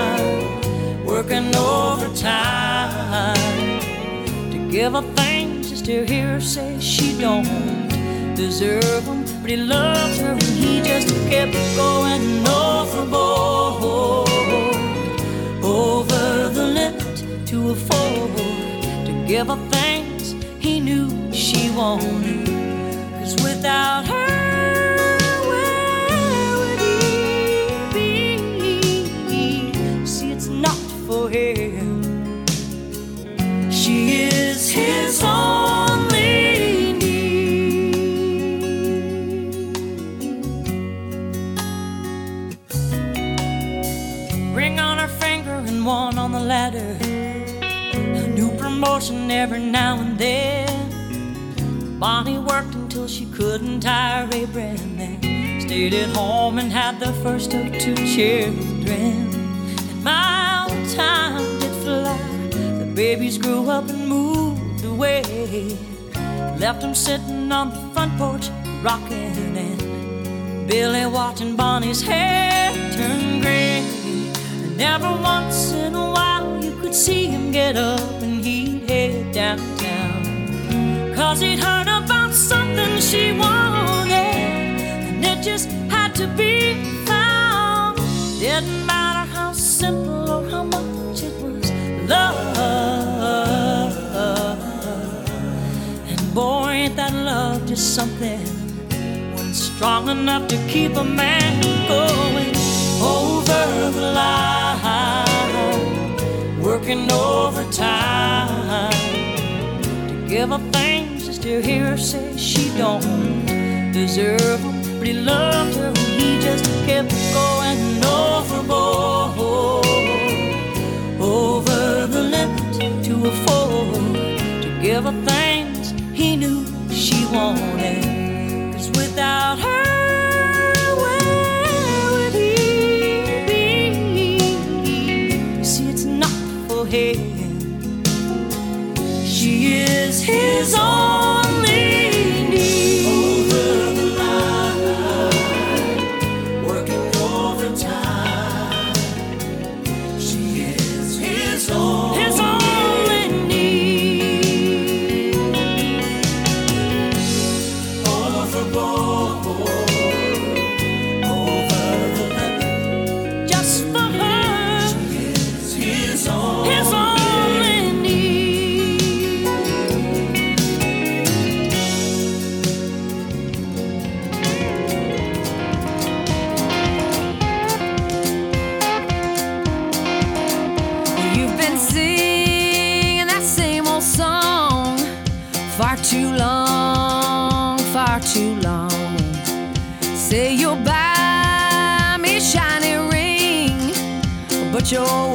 working overtime to give her things just to hear her say she don't deserve them. But he loved her and he just kept going overboard, over the limit to afford to give her wanted. Cause without her, where would he be? See, it's not for him. Bonnie worked until she couldn't tire a brand then stayed at home and had the first of two children. And my old time did fly. The babies grew up and moved away. Left them sitting on the front porch, rocking and Billy watching Bonnie's hair turn gray. And every once in a while you could see him get up and he'd head downtown. Cause he'd heard something she wanted, and it just had to be found. Didn't matter how simple or how much it was love. And boy, ain't that love just something strong enough to keep a man going over the line, working overtime to give a thing to hear her say she don't deserve him, but he loved her and he just kept going overboard, over the limit to afford to give her things he knew she wanted. Without her. Where would he be? You see, it's not for him his own. 就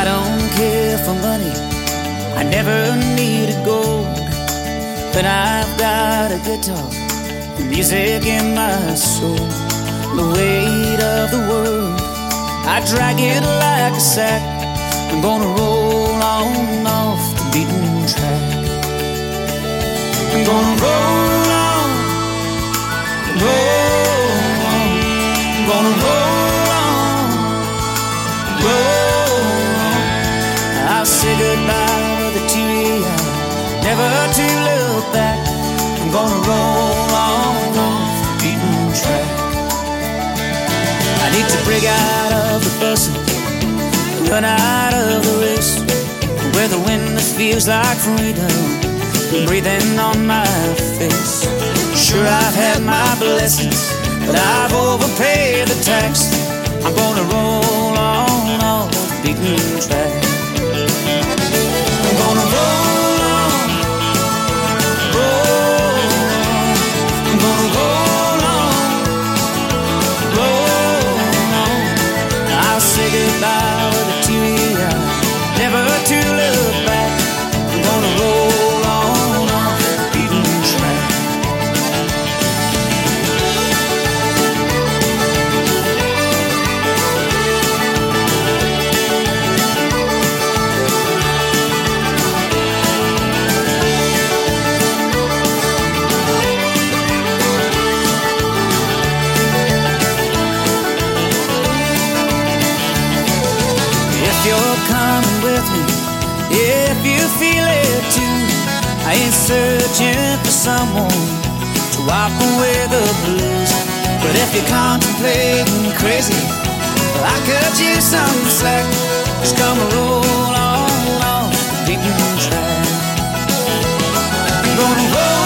I don't care for money. I never needed gold. But I've got a guitar, music in my soul. The weight of the world, I drag it like a sack. I'm gonna roll on off the beaten track. I'm gonna roll on, roll. to look back. I'm gonna roll on off the beaten track. I need to break out of the bustle, run out of the race, where the wind feels like freedom breathing on my face. Sure, I've had my blessings, but I've overpaid the tax. I'm gonna roll on off the beaten track. searching for someone to wipe away the blues. But if you're contemplating crazy, well, I cut you some slack. Just come roll on, on the beaten track. I'm gonna roll.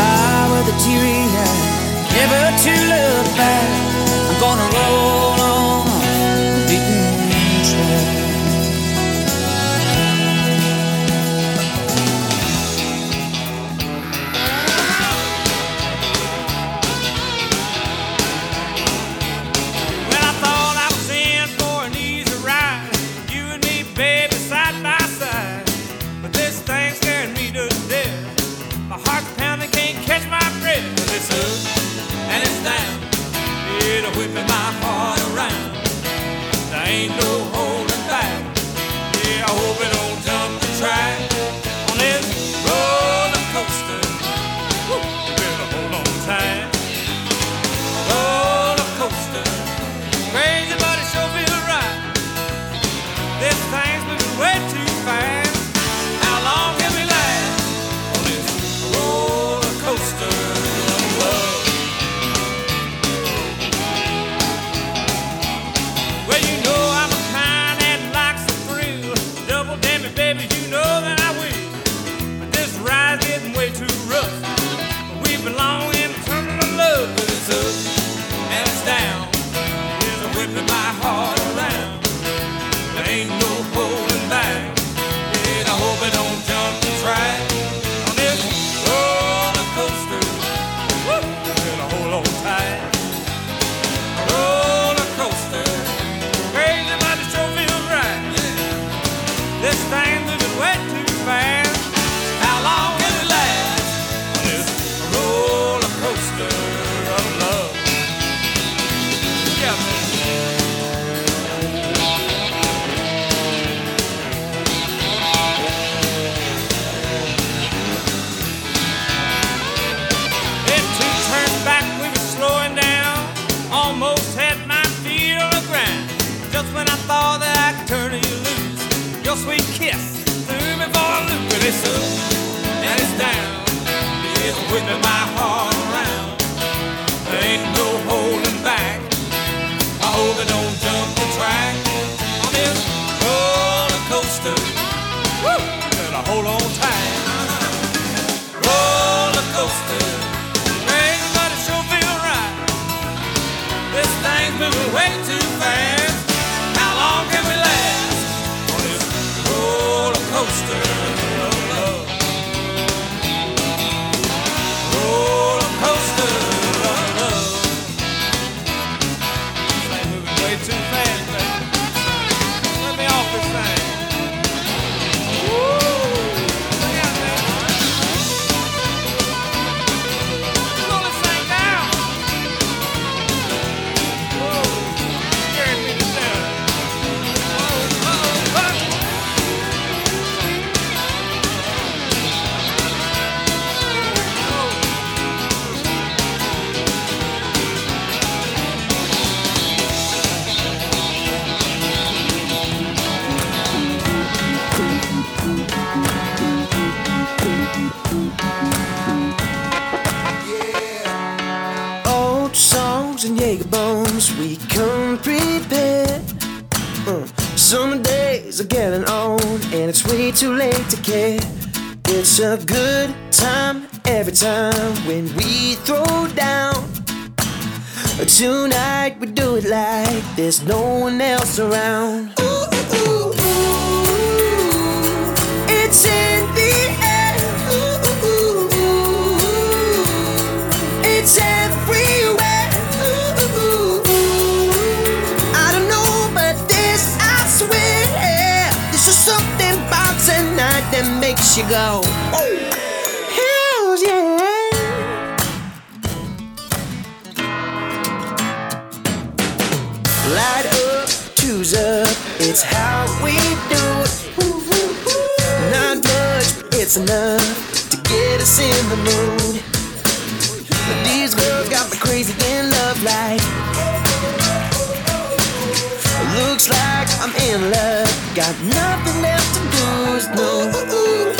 fly with a teary too late to care. It's a good time every time when we throw down. Tonight we do it like there's no one else around. You go. Hells yeah. Light up, choose up, it's how we do it. Not much, it's enough to get us in the mood. But these girls got me crazy in love like. Looks like I'm in love, got nothing left to lose, no.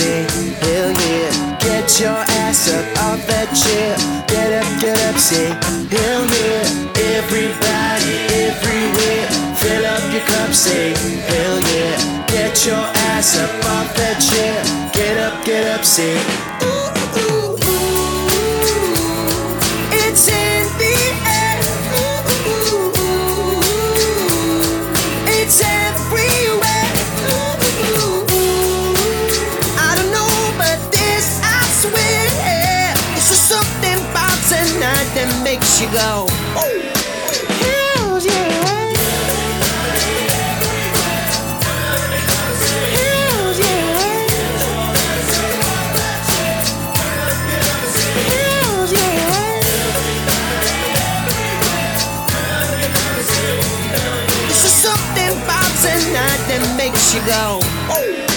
say hell yeah. Get your ass up off that chair. Get up, get up, say hell yeah. Everybody, everywhere, fill up your cup, say hell yeah. Get your ass up off that chair. Get up, get up, say ooh, ooh, ooh. It's in you go. Hells yeah. Hells yeah. Yeah. This is something about tonight that makes you go.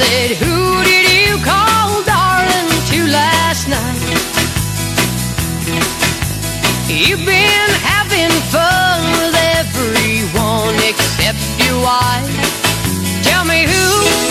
Said, Who did you call darling to last night? You've been having fun with everyone except your wife. Tell me who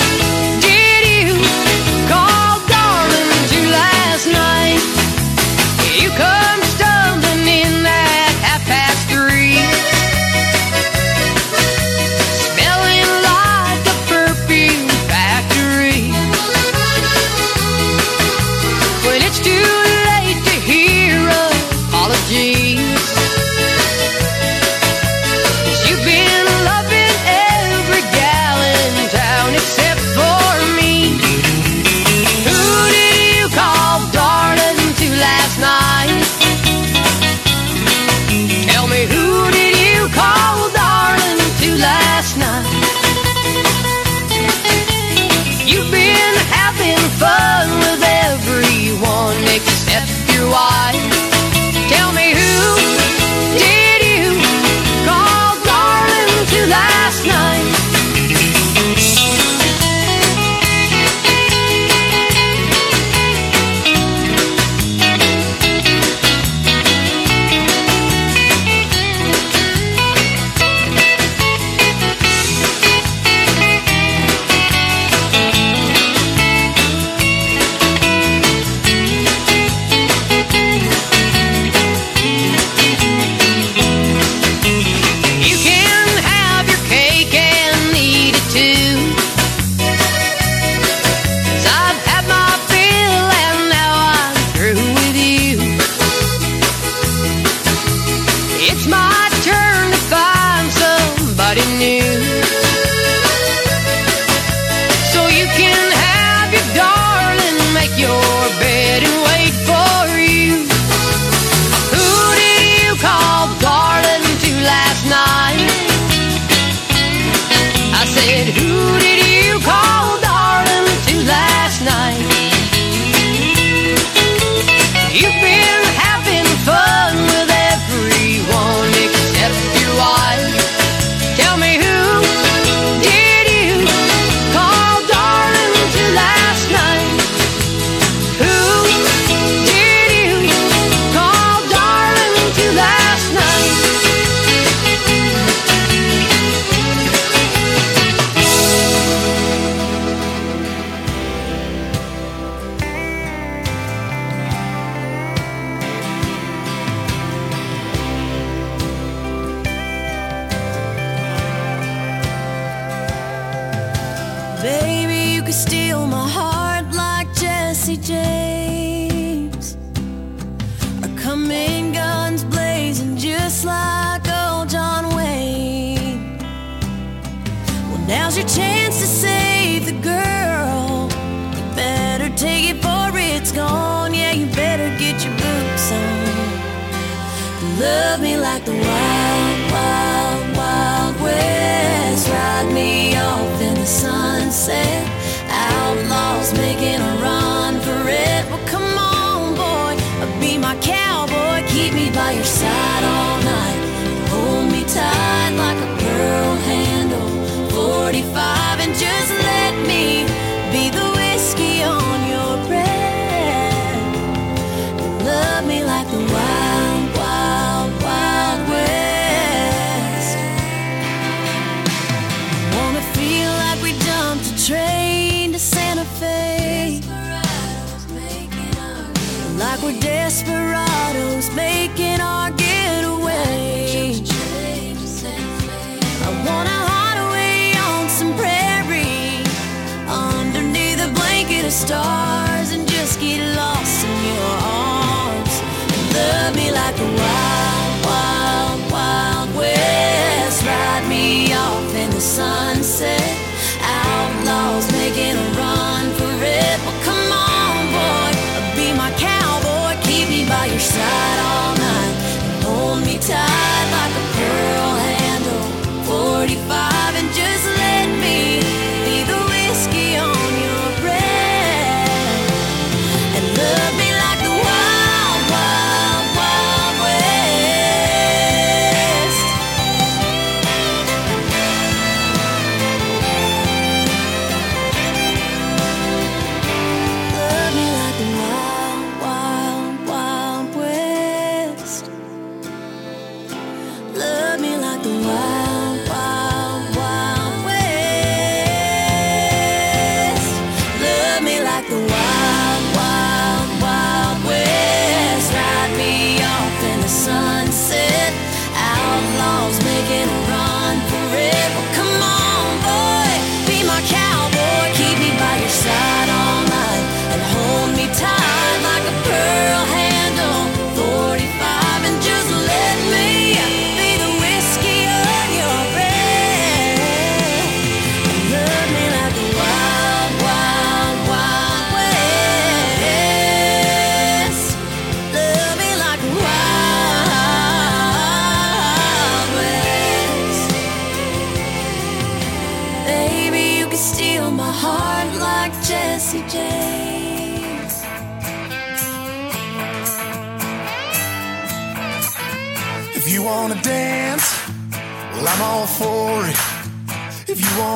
sunset. Outlaws making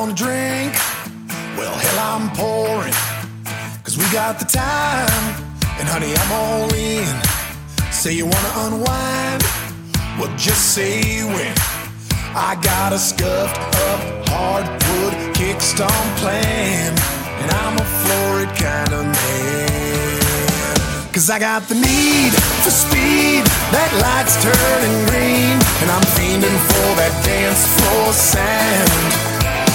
Wanna drink, well, hell, I'm pouring. Cause we got the time, and honey, I'm all in. Say you wanna unwind, well, just say when. I got a scuffed up hardwood kickstone plan, and I'm a florid kind of man. Cause I got the need for speed, that light's turning green, and I'm fiending for that dance floor sound.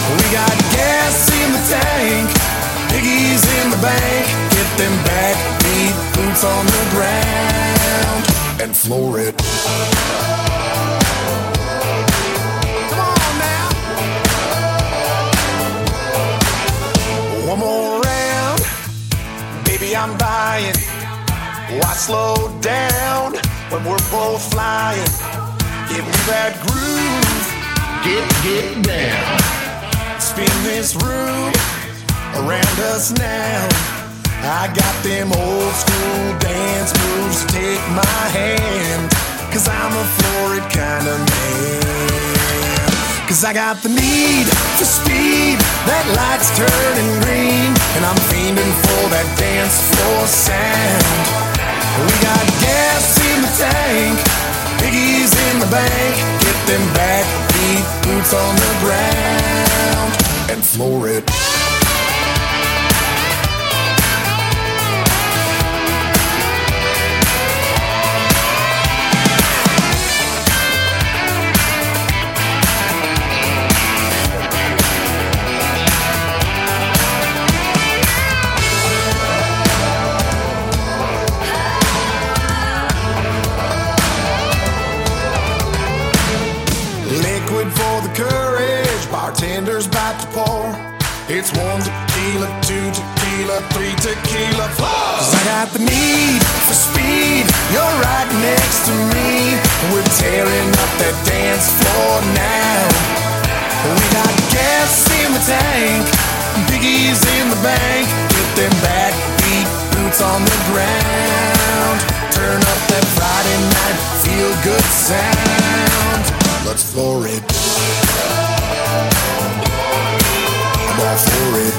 We got gas in the tank, piggies in the bank, get them backbeat boots on the ground and floor it. One more round, baby, I'm buying. Why slow down when we're both flying? Give me that groove, get get down. Spin this room around us now. I got them old school dance moves. Take my hand, cause I'm a florid kind of man. Cause I got the need for speed, that light's turning green, and I'm fiending for that dance floor sound. We got gas in the tank, piggies in the bank, get them backbeat boots on the ground and floor it. It's one tequila, two tequila, three tequila, four. Cause I got the need for speed. You're right next to me. We're tearing up that dance floor now. We got gas in the tank, biggies in the bank. Get them backbeat boots on the ground. Turn up that Friday night feel good sound. Let's floor it. Just floor it.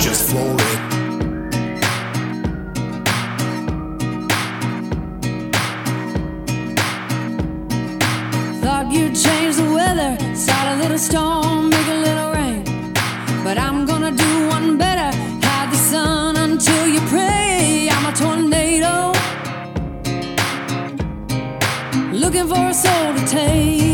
Just floor it. Thought you'd change the weather, start a little storm, make a little rain. But I'm gonna do one better. Hide the sun until you pray. I'm a tornado. Looking for a soul to take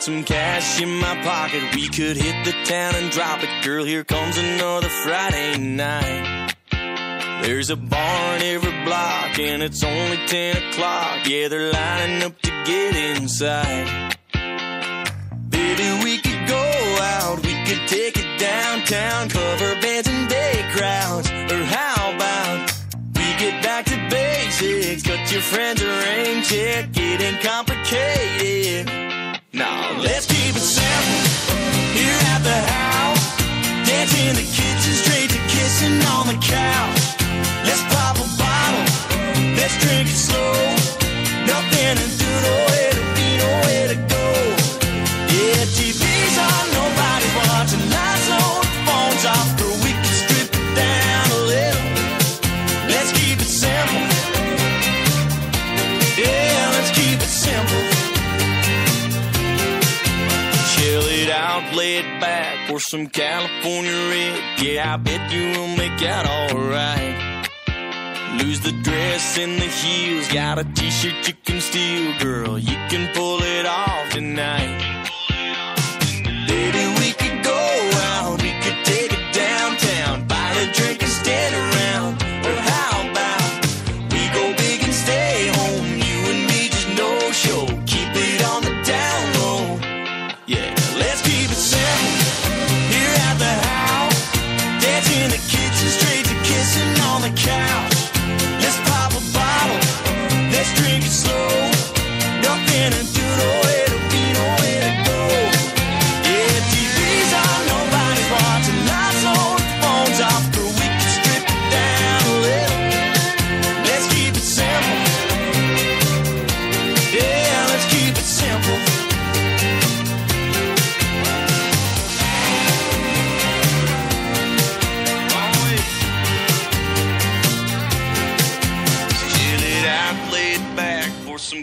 got some cash in my pocket. We could hit the town and drop it. Girl, here comes another Friday night. There's a bar in every block and it's only 10 o'clock. Yeah, they're lining up to get inside. Baby, we could go out. We could take it downtown, cover bands and day crowds. Or how about we get back to basics? Cut your friends a rain check, getting complicated. Now let's keep it simple here at the house. Dance in the kitchen, straight to kissing on the couch. Let's pop a bottle, let's drink it slow. Nothing to doodle. some California red. Yeah, I bet you will make out alright. Lose the dress and the heels, got a t shirt you can steal, girl. You can pull it off tonight.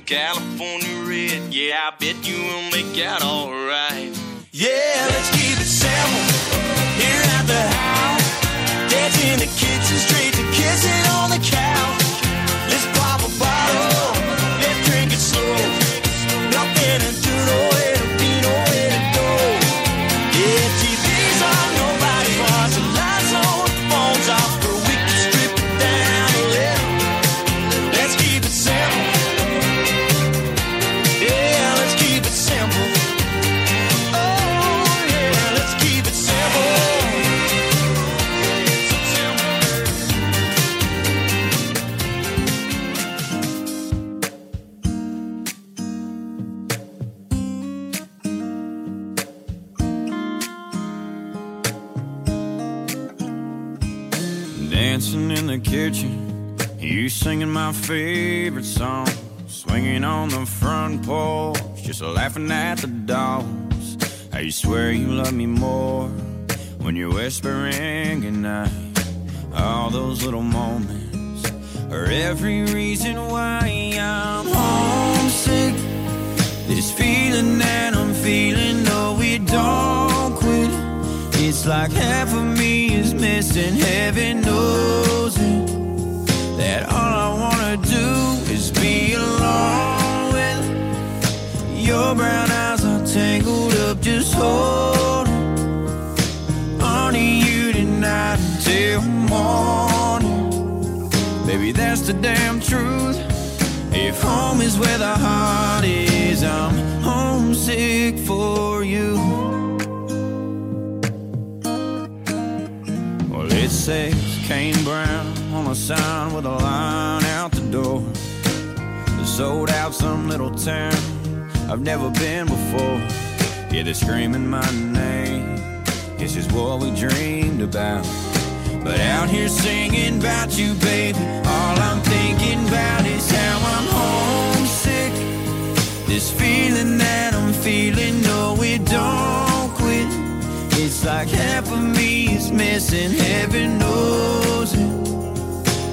California red. Yeah, I bet you will make out alright. Yeah, kitchen, you singing my favorite song, swinging on the front porch, just laughing at the dogs. How you swear you love me more when you're whispering goodnight. All those little moments are every reason why I'm homesick. This feeling that I'm feeling, no, we don't. It's like half of me is missing, heaven knows it. That all I wanna do is be alone with your brown eyes are tangled up, just holding on to you tonight until morning. Baby, that's the damn truth. If home is where the heart is, I'm homesick for you. It Kane Brown on a sign with a line out the door. Sold out some little town I've never been before. Yeah, they're screaming my name. This is what we dreamed about. But out here singing about you, baby, all I'm thinking about is how I'm homesick. This feeling that I'm feeling, no, it don't. It's like half of me is missing, heaven knows it.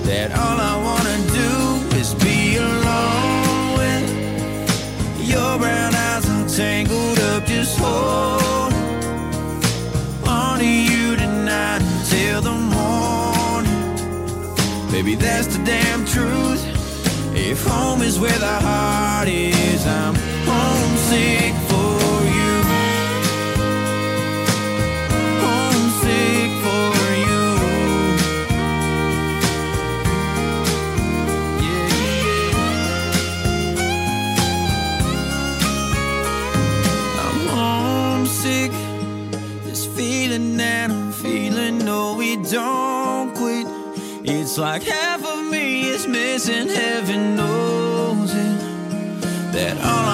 That all I wanna do is be alone with your brown eyes are tangled up, just hold on to you tonight until the morning. Baby, that's the damn truth. If home is where the heart is, I'm homesick It's like half of me is missing, heaven knows it. That all I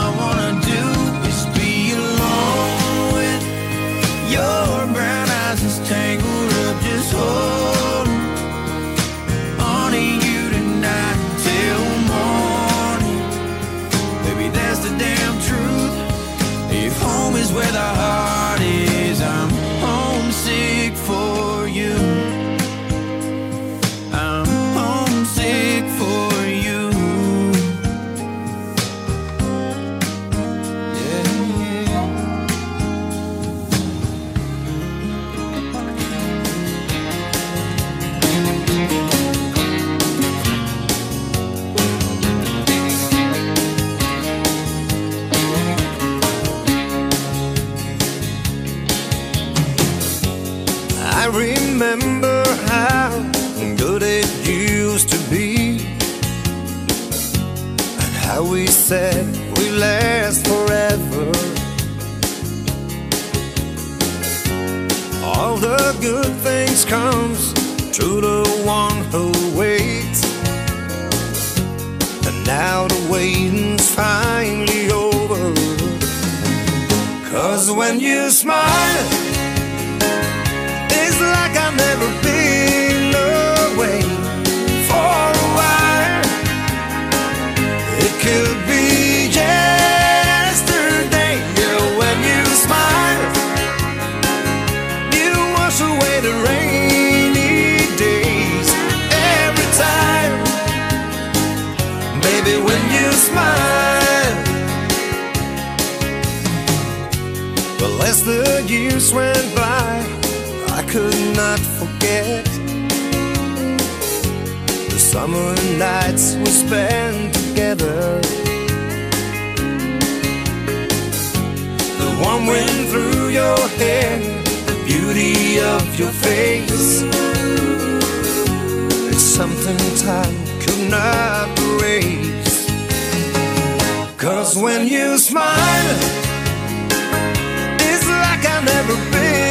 waiting's finally over. Cause when you smile. It's like I've never been went by, I could not forget the summer nights we spent together. The warm wind through your hair, the beauty of your face. It's something time could not erase. Cause when you smile, never been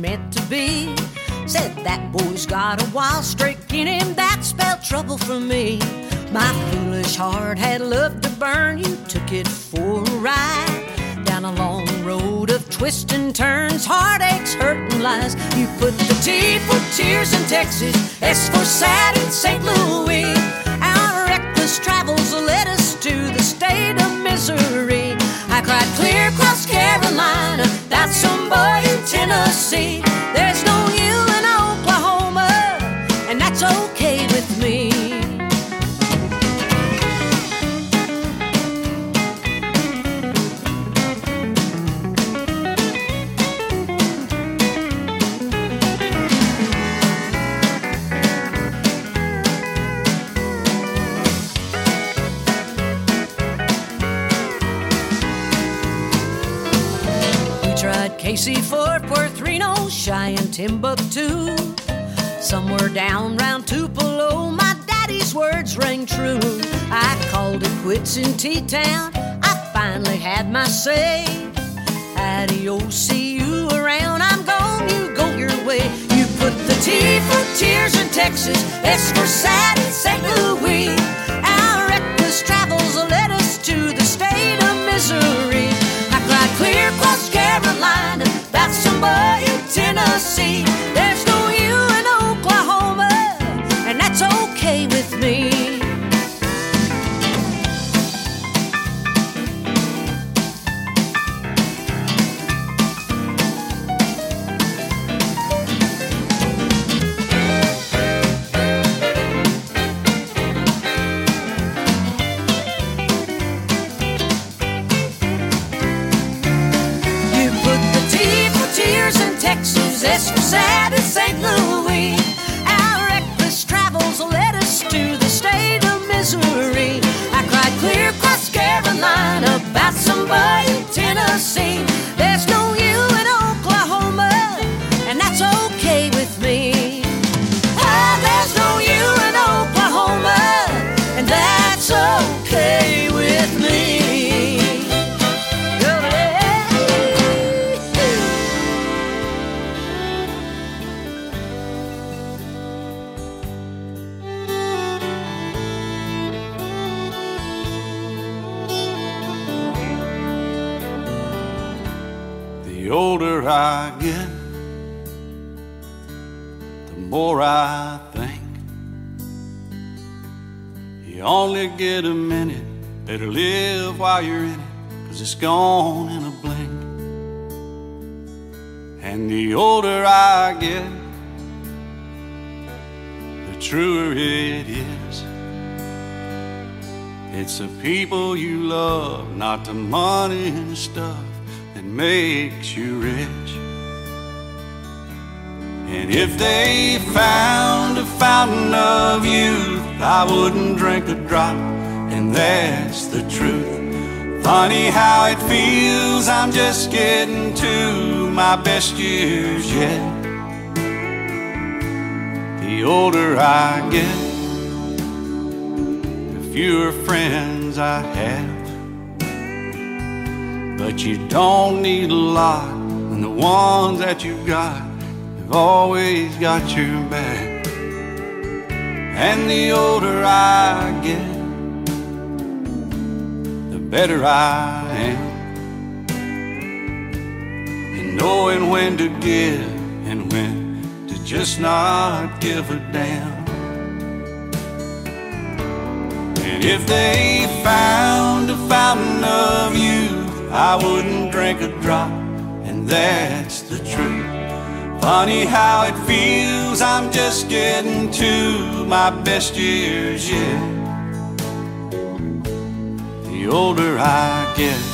meant to be. Said that boy's got a wild streak in him that spelled trouble for me. My foolish heart had love to burn you, took it for a ride. Down a long road of twists and turns, heartaches, hurt, and lies. You put the T for tears in Texas, S for sad in St. Louis. Our reckless travels led us to the state of misery. Cried clear across Carolina, that's some boy in Tennessee. There's no Casey, Fort Worth, Reno, Cheyenne, Timbuktu. Somewhere down round Tupelo, my daddy's words rang true. I called it quits in T-Town. I finally had my say. Adios, see you around. I'm gone, you go your way. You put the T for tears in Texas, S for sad in St. Louis. Our reckless travels clear across Carolina, that's somebody in Tennessee. There's no gone in a blink. And the older I get, the truer it is. It's the people you love, not the money and stuff that makes you rich. And if they found a fountain of youth, I wouldn't drink a drop, and that's the truth. Funny how it feels, I'm just getting to my best years yet. The older I get, the fewer friends I have. But you don't need a lot, and the ones that you've got have always got your back. And the older I get, better I am. And knowing when to give and when to just not give a damn. And if they found a fountain of youth, I wouldn't drink a drop, and that's the truth. Funny how it feels, I'm just getting to my best years yet. The older I get.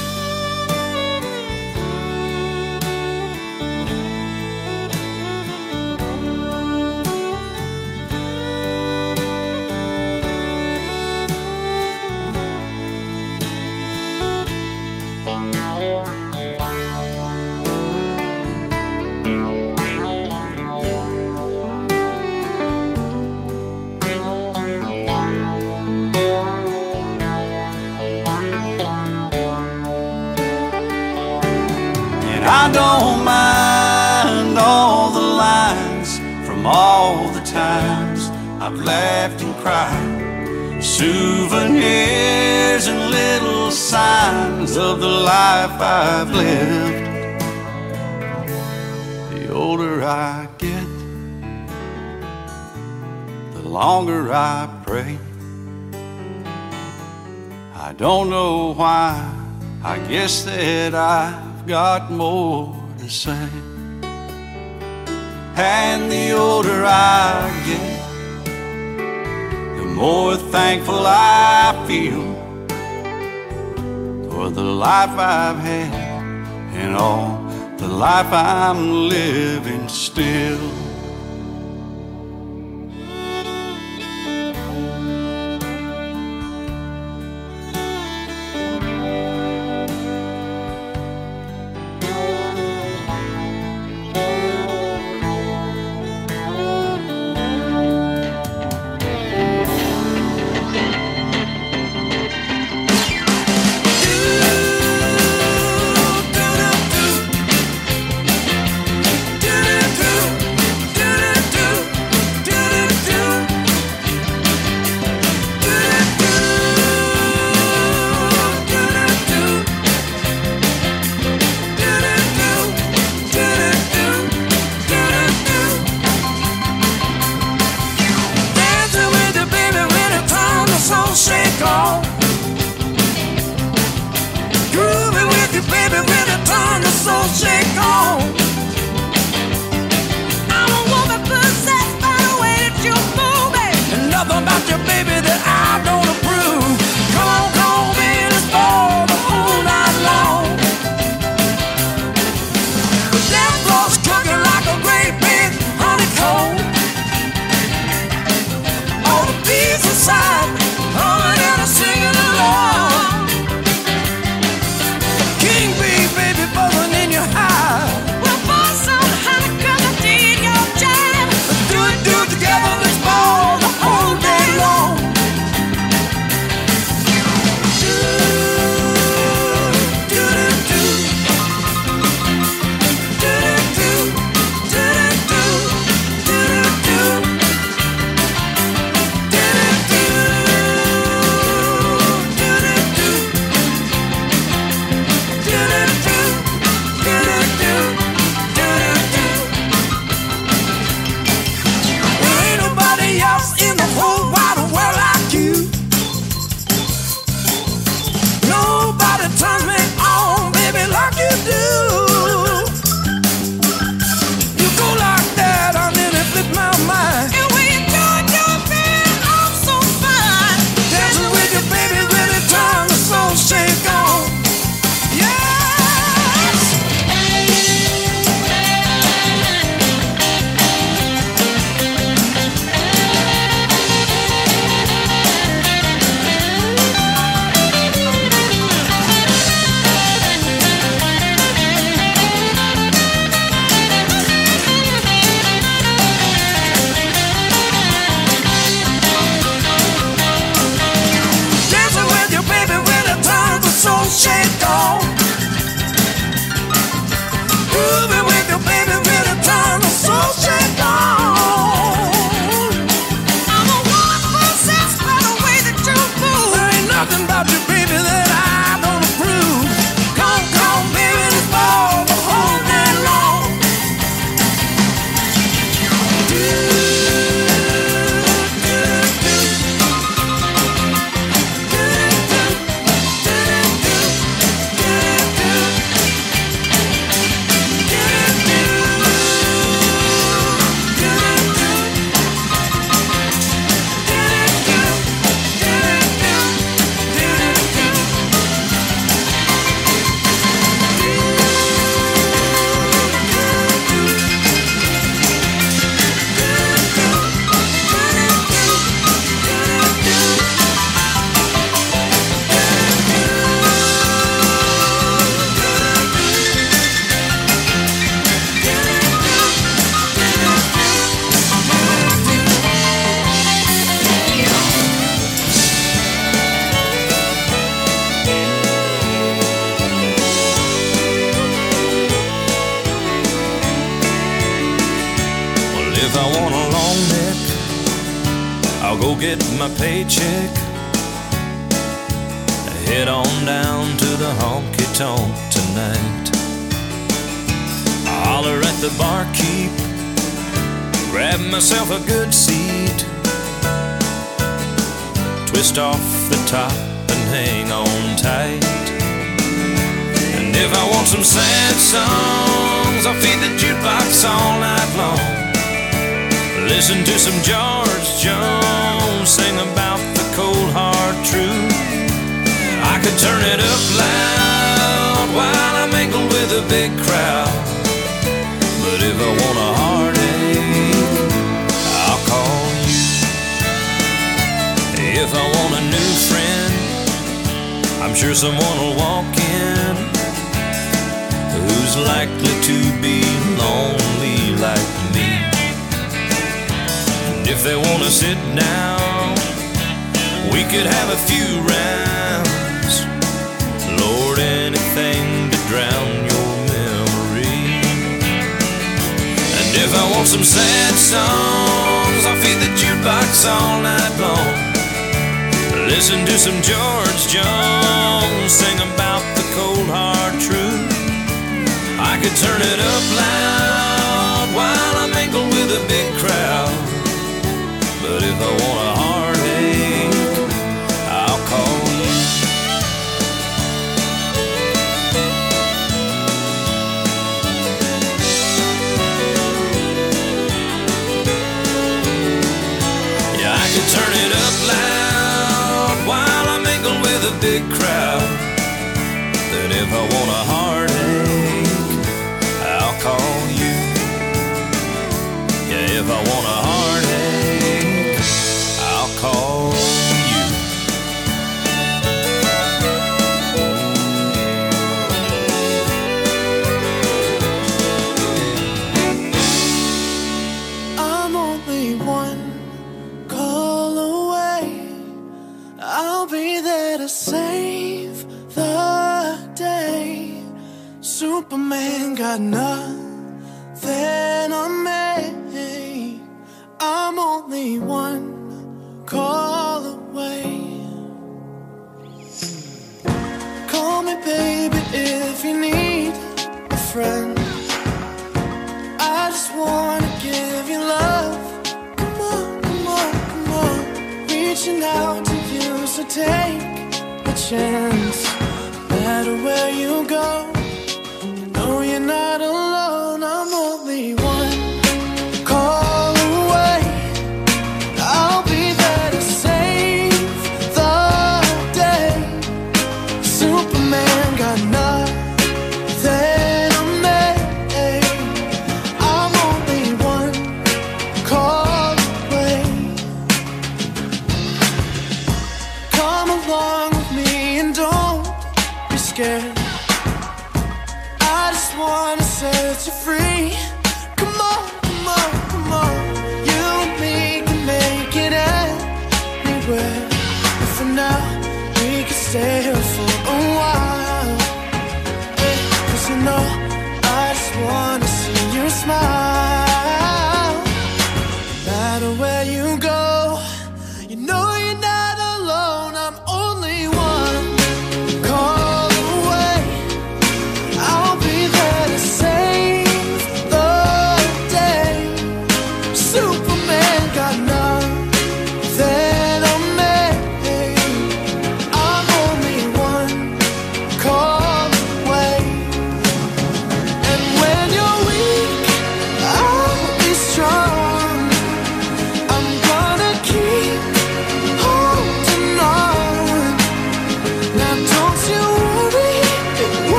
Of the life I've lived. The older I get, the longer I pray. I don't know why, I guess that I've got more to say. And the older I get, the more thankful I feel for the life I've had and all the life I'm living still.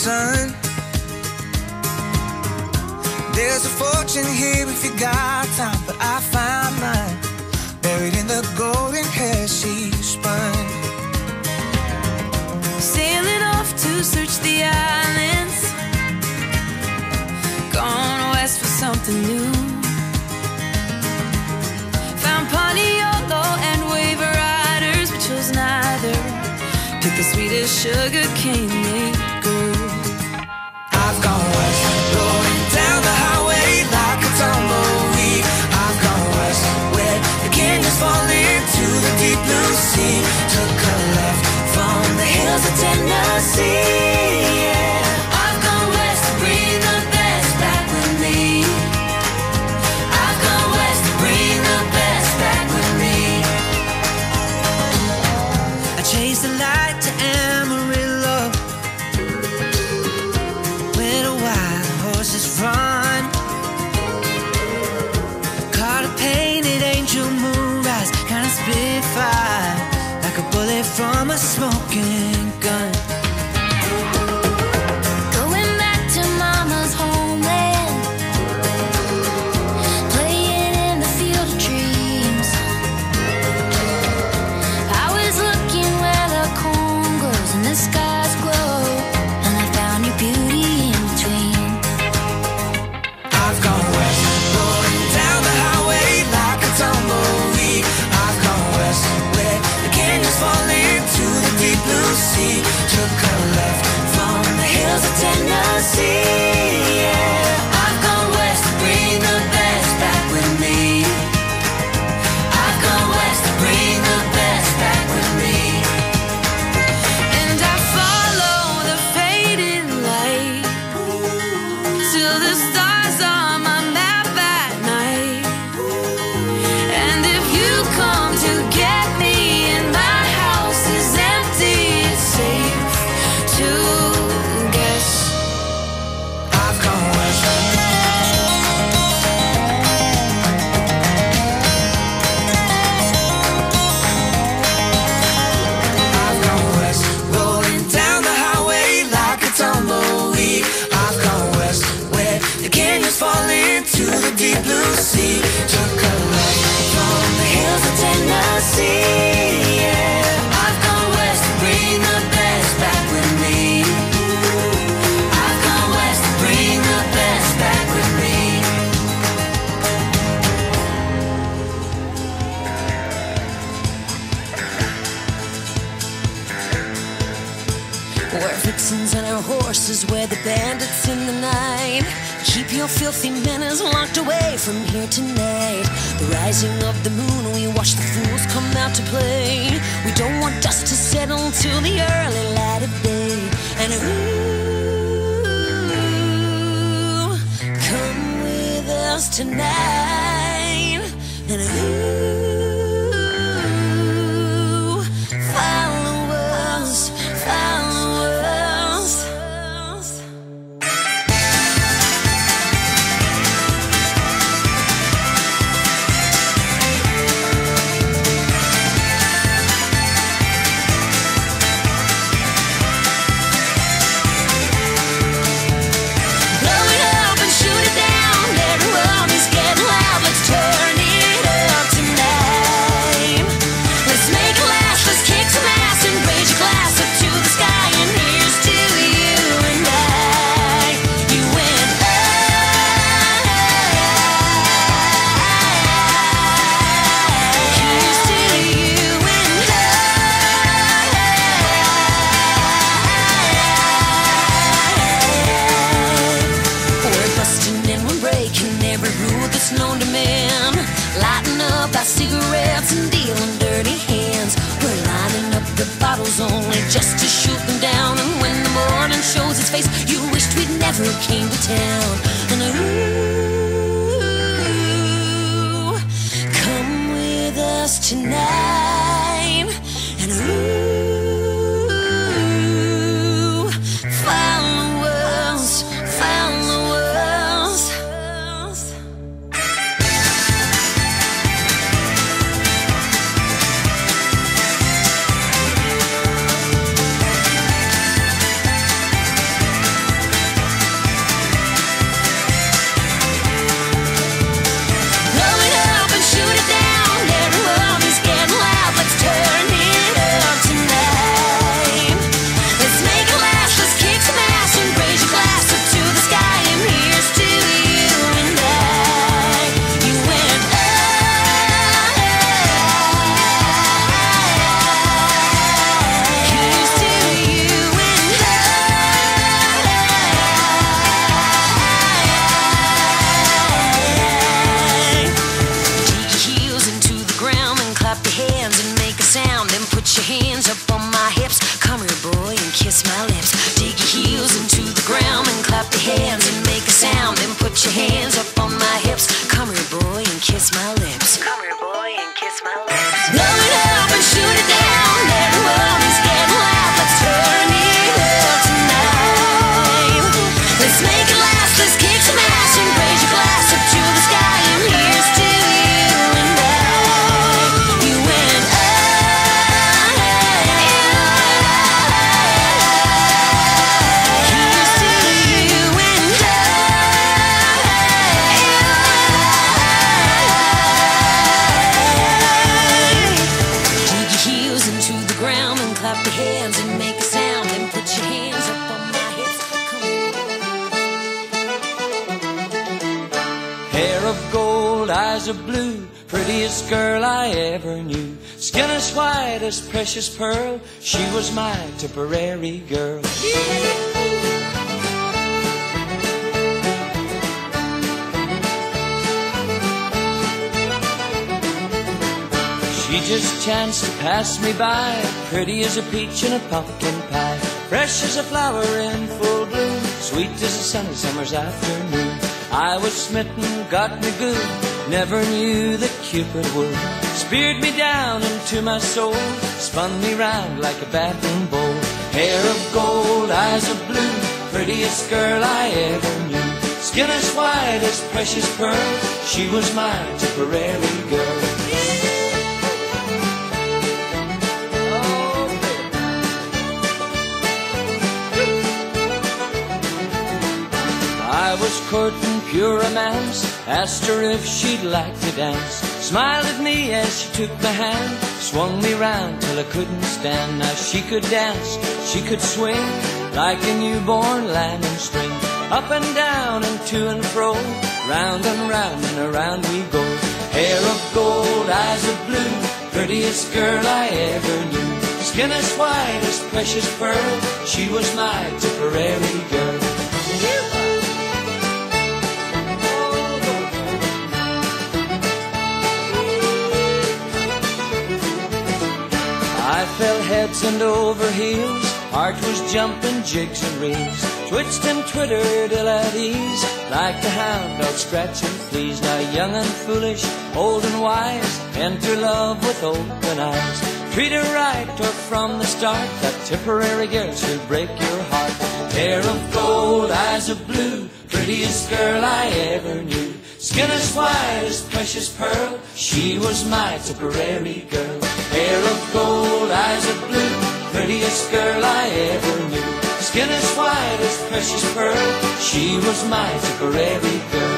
sun. There's a fortune here if you got time, but I found mine buried in the golden hair she spun. Sailing off to search the islands, gone west for something new. Found Pontiolo and Wave Riders, but chose neither. Pick the sweetest sugar cane. assim. in the night. Keep your filthy manners locked away from here tonight. The rising of the moon, we watch the fools come out to play. We don't want dust to settle till the early light of day. And ooh, come with us tonight. came to town. pass me by, pretty as a peach in a pumpkin pie, fresh as a flower in full bloom, sweet as a sunny summer's afternoon. I was smitten, got me good, never knew that Cupid would. Speared me down into my soul, spun me round like a baton bowl. Hair of gold, eyes of blue, prettiest girl I ever knew. Skin as white as precious pearl, she was my Tipperary girl. was courting pure romance. Asked her if she'd like to dance. Smiled at me as she took my hand. Swung me round till I couldn't stand. Now she could dance, she could swing like a newborn lamb in spring. Up and down and to and fro. Round and round and around we go. Hair of gold, eyes of blue. Prettiest girl I ever knew. Skin as white as precious pearl. She was my Tipperary girl. Fell heads and over heels, heart was jumping jigs and reels, twitched and twittered ill at ease, like the hound dog scratching fleas. Now young and foolish, old and wise, enter love with open eyes. Treat her right, or from the start, that Tipperary girl she'll break your heart. Hair of gold, eyes of blue, prettiest girl I ever knew. Skin as white as precious pearl, she was my Tipperary girl. Hair of gold, eyes of blue, prettiest girl I ever knew. Skin as white as precious pearl, she was my Tipperary girl.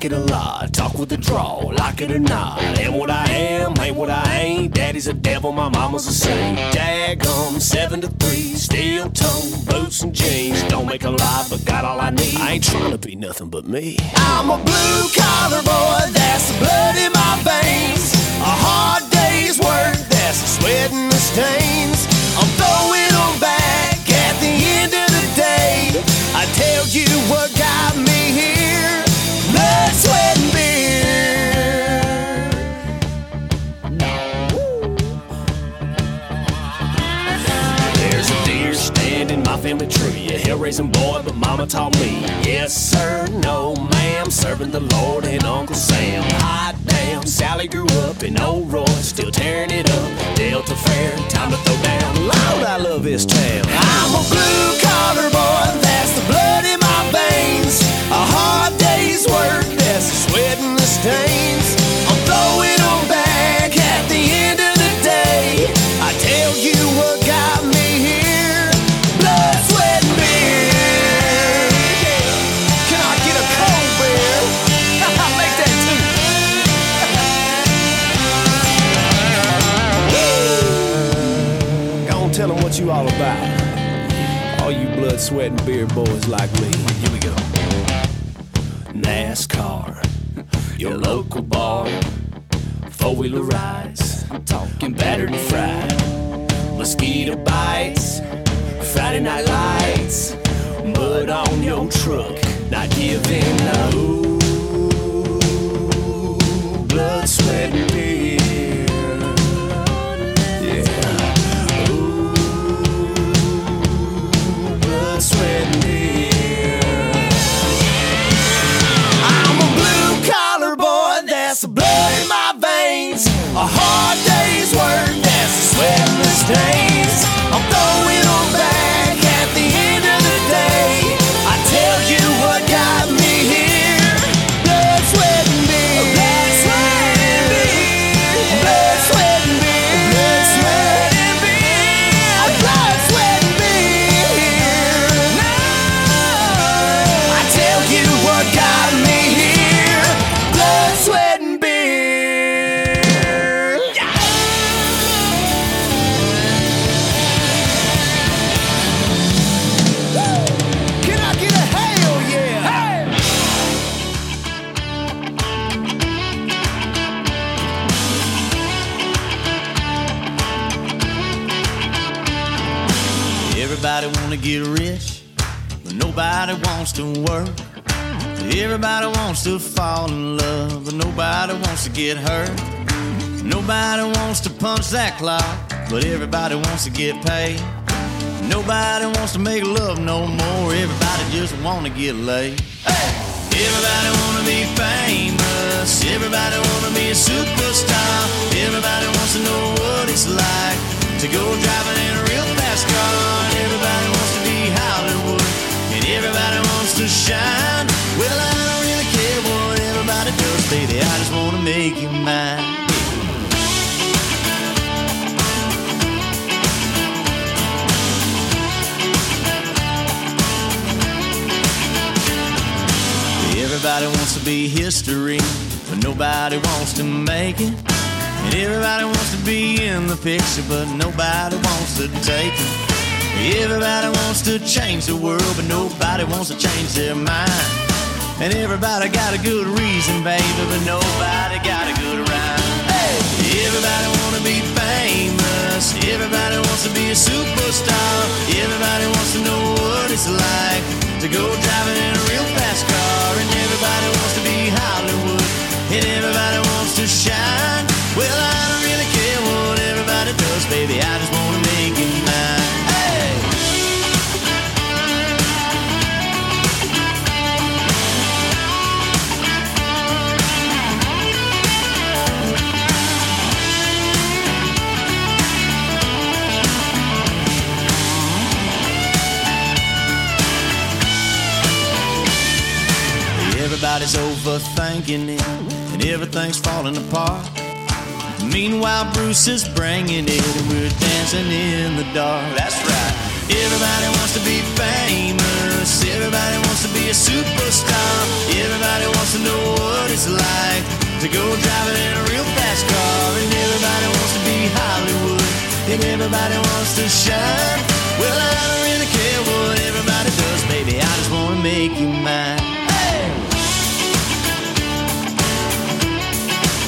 Like it a lot. Talk with the draw, like it or not. Am what I am, ain't what I ain't. Daddy's a devil, my mama's a saint. Daggum, seven to three, steel toe, boots and jeans. Don't make a lot, but got all I need. I ain't trying to be nothing but me. I'm a blue collar boy, that's the blood in my veins. A hard day's work, that's the sweat and the stains. I'm throwing them back at the end of the day. I tell you what got me here family tree. A hell raising boy, but mama taught me. Yes, sir, no, ma'am. Serving the Lord and Uncle Sam. Hot damn, Sally grew up in Old Roy, still tearing it up. Delta Fair, time to throw down. Lord, I love this town. I'm a blue collar boy, that's the blood in my veins. A hard day's work, that's the sweat and the stains. I'm throwing them back at the end of the day. I tell you what got me here blood, sweat, and beer. Can I get a cold beer? I'll make that too. Go on, tell them what you all about. All you blood, sweat, and beer boys like me. Here we go. NASCAR, your local bar, four wheeler rides. I'm talking battered and fried. Mosquito bites, Friday night lights, mud on your truck, not giving up. Ooh, blood, sweat, and blood, sweat, sweat wants to work. Everybody wants to fall in love, but nobody wants to get hurt. Nobody wants to punch that clock. but everybody wants to get paid. Nobody wants to make love no more. Everybody just wanna get laid. Everybody wanna be famous. Everybody wanna be a superstar. Everybody wants to know what it's like to go driving in to shine. Well, I don't really care what everybody does, baby. I just wanna make you mine. Everybody wants to be history, but nobody wants to make it. And everybody wants to be in the picture, but nobody wants to take it. Everybody wants to change the world, but nobody wants to change their mind. And everybody got a good reason, baby, but nobody got a good rhyme. Hey! Everybody wanna be famous. Everybody wants to be a superstar. Everybody wants to know what it's like to go driving in a real fast car. And everybody wants to be Hollywood. And everybody wants to shine. Well, I don't really care what everybody does, baby. I just wanna Everybody's overthinking it, and everything's falling apart. Meanwhile, Bruce is bringing it, and we're dancing in the dark. That's right. Everybody wants to be famous. Everybody wants to be a superstar. Everybody wants to know what it's like to go driving in a real fast car. And everybody wants to be Hollywood. And everybody wants to shine. Well, I don't really care what everybody does, baby. I just wanna make you mine.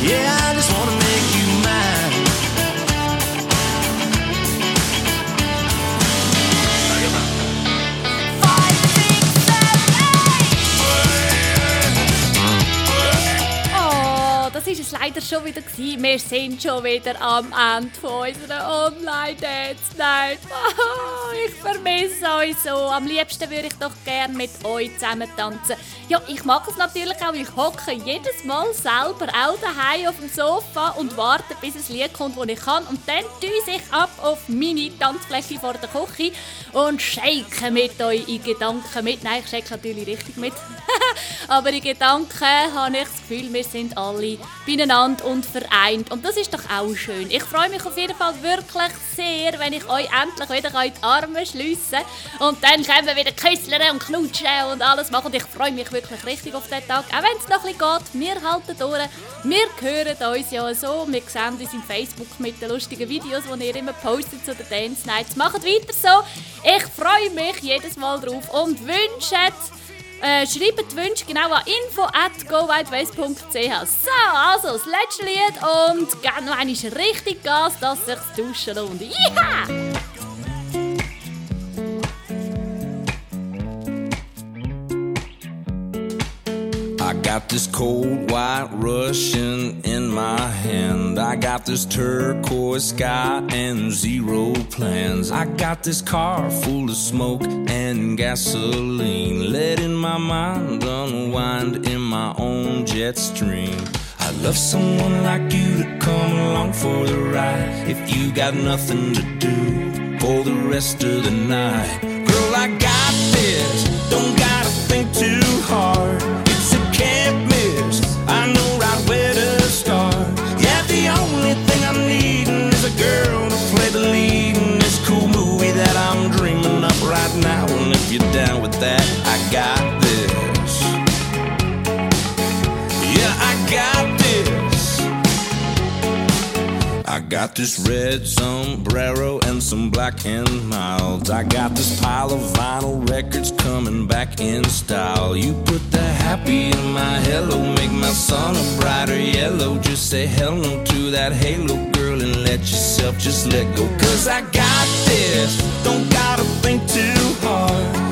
Yeah, I just wanna make you leider schon wieder gewesen. Wir sind schon wieder am Ende unserer Online-Dance Night. Oh, ich vermisse euch so. Am liebsten würde ich doch gerne mit euch zusammen tanzen. Ja, ich mag es natürlich auch. Ich hocke jedes Mal selber auch daheim auf dem Sofa und warte, bis ein Lied kommt, das ich kann. Und dann düse ich ab auf meine Tanzfläche vor der Küche und shake mit euch in Gedanken mit. Nein, ich shake natürlich richtig mit. Aber in Gedanken habe ich das Gefühl, wir sind alle beieinander und vereint. Und das ist doch auch schön. Ich freue mich auf jeden Fall wirklich sehr, wenn ich euch endlich wieder in die Arme schliessen kann. Und dann können wir wieder küsseln und knutschen und alles machen. Und ich freue mich wirklich richtig auf diesen Tag. Auch wenn es noch ein bisschen geht, wir halten durch. Wir hören uns ja so. Wir sehen uns im Facebook mit den lustigen Videos, die ihr immer postet zu den Dance Nights. Macht weiter so. Ich freue mich jedes Mal drauf und wünsche äh, schreibt Wünsche genau an info at gowideways.ch. So, also das letzte Lied und gebt noch einmal richtig Gas, dass es sich duschen lohnt. Yeah! I got this cold white Russian in my hand. I got this turquoise sky and zero plans. I got this car full of smoke and gasoline. Letting my mind unwind in my own jet stream. I love someone like you to come along for the ride. If you got nothing to do for the rest of the night, girl, I got this. Don't gotta think too hard. That, I got this. Yeah, I got this. I got this red sombrero and some black and milds. I got this pile of vinyl records coming back in style. You put the happy in my hello, make my sun a brighter yellow. Just say hello to that halo girl and let yourself just let go. Cause I got this, don't gotta think too hard.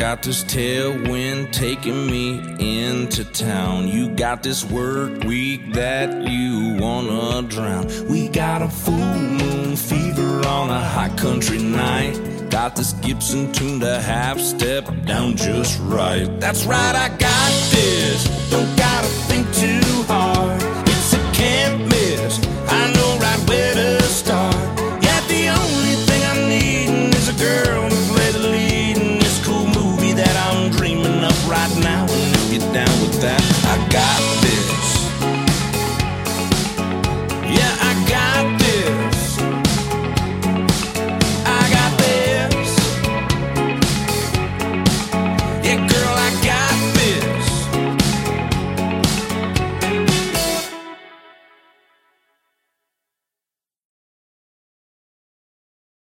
got this tailwind taking me into town. You got this work week that you wanna drown. We got a full moon fever on a hot country night. Got this Gibson tuned a half step down just right. That's right, I got this. Don't gotta think too hard. It's a can't miss. ficar.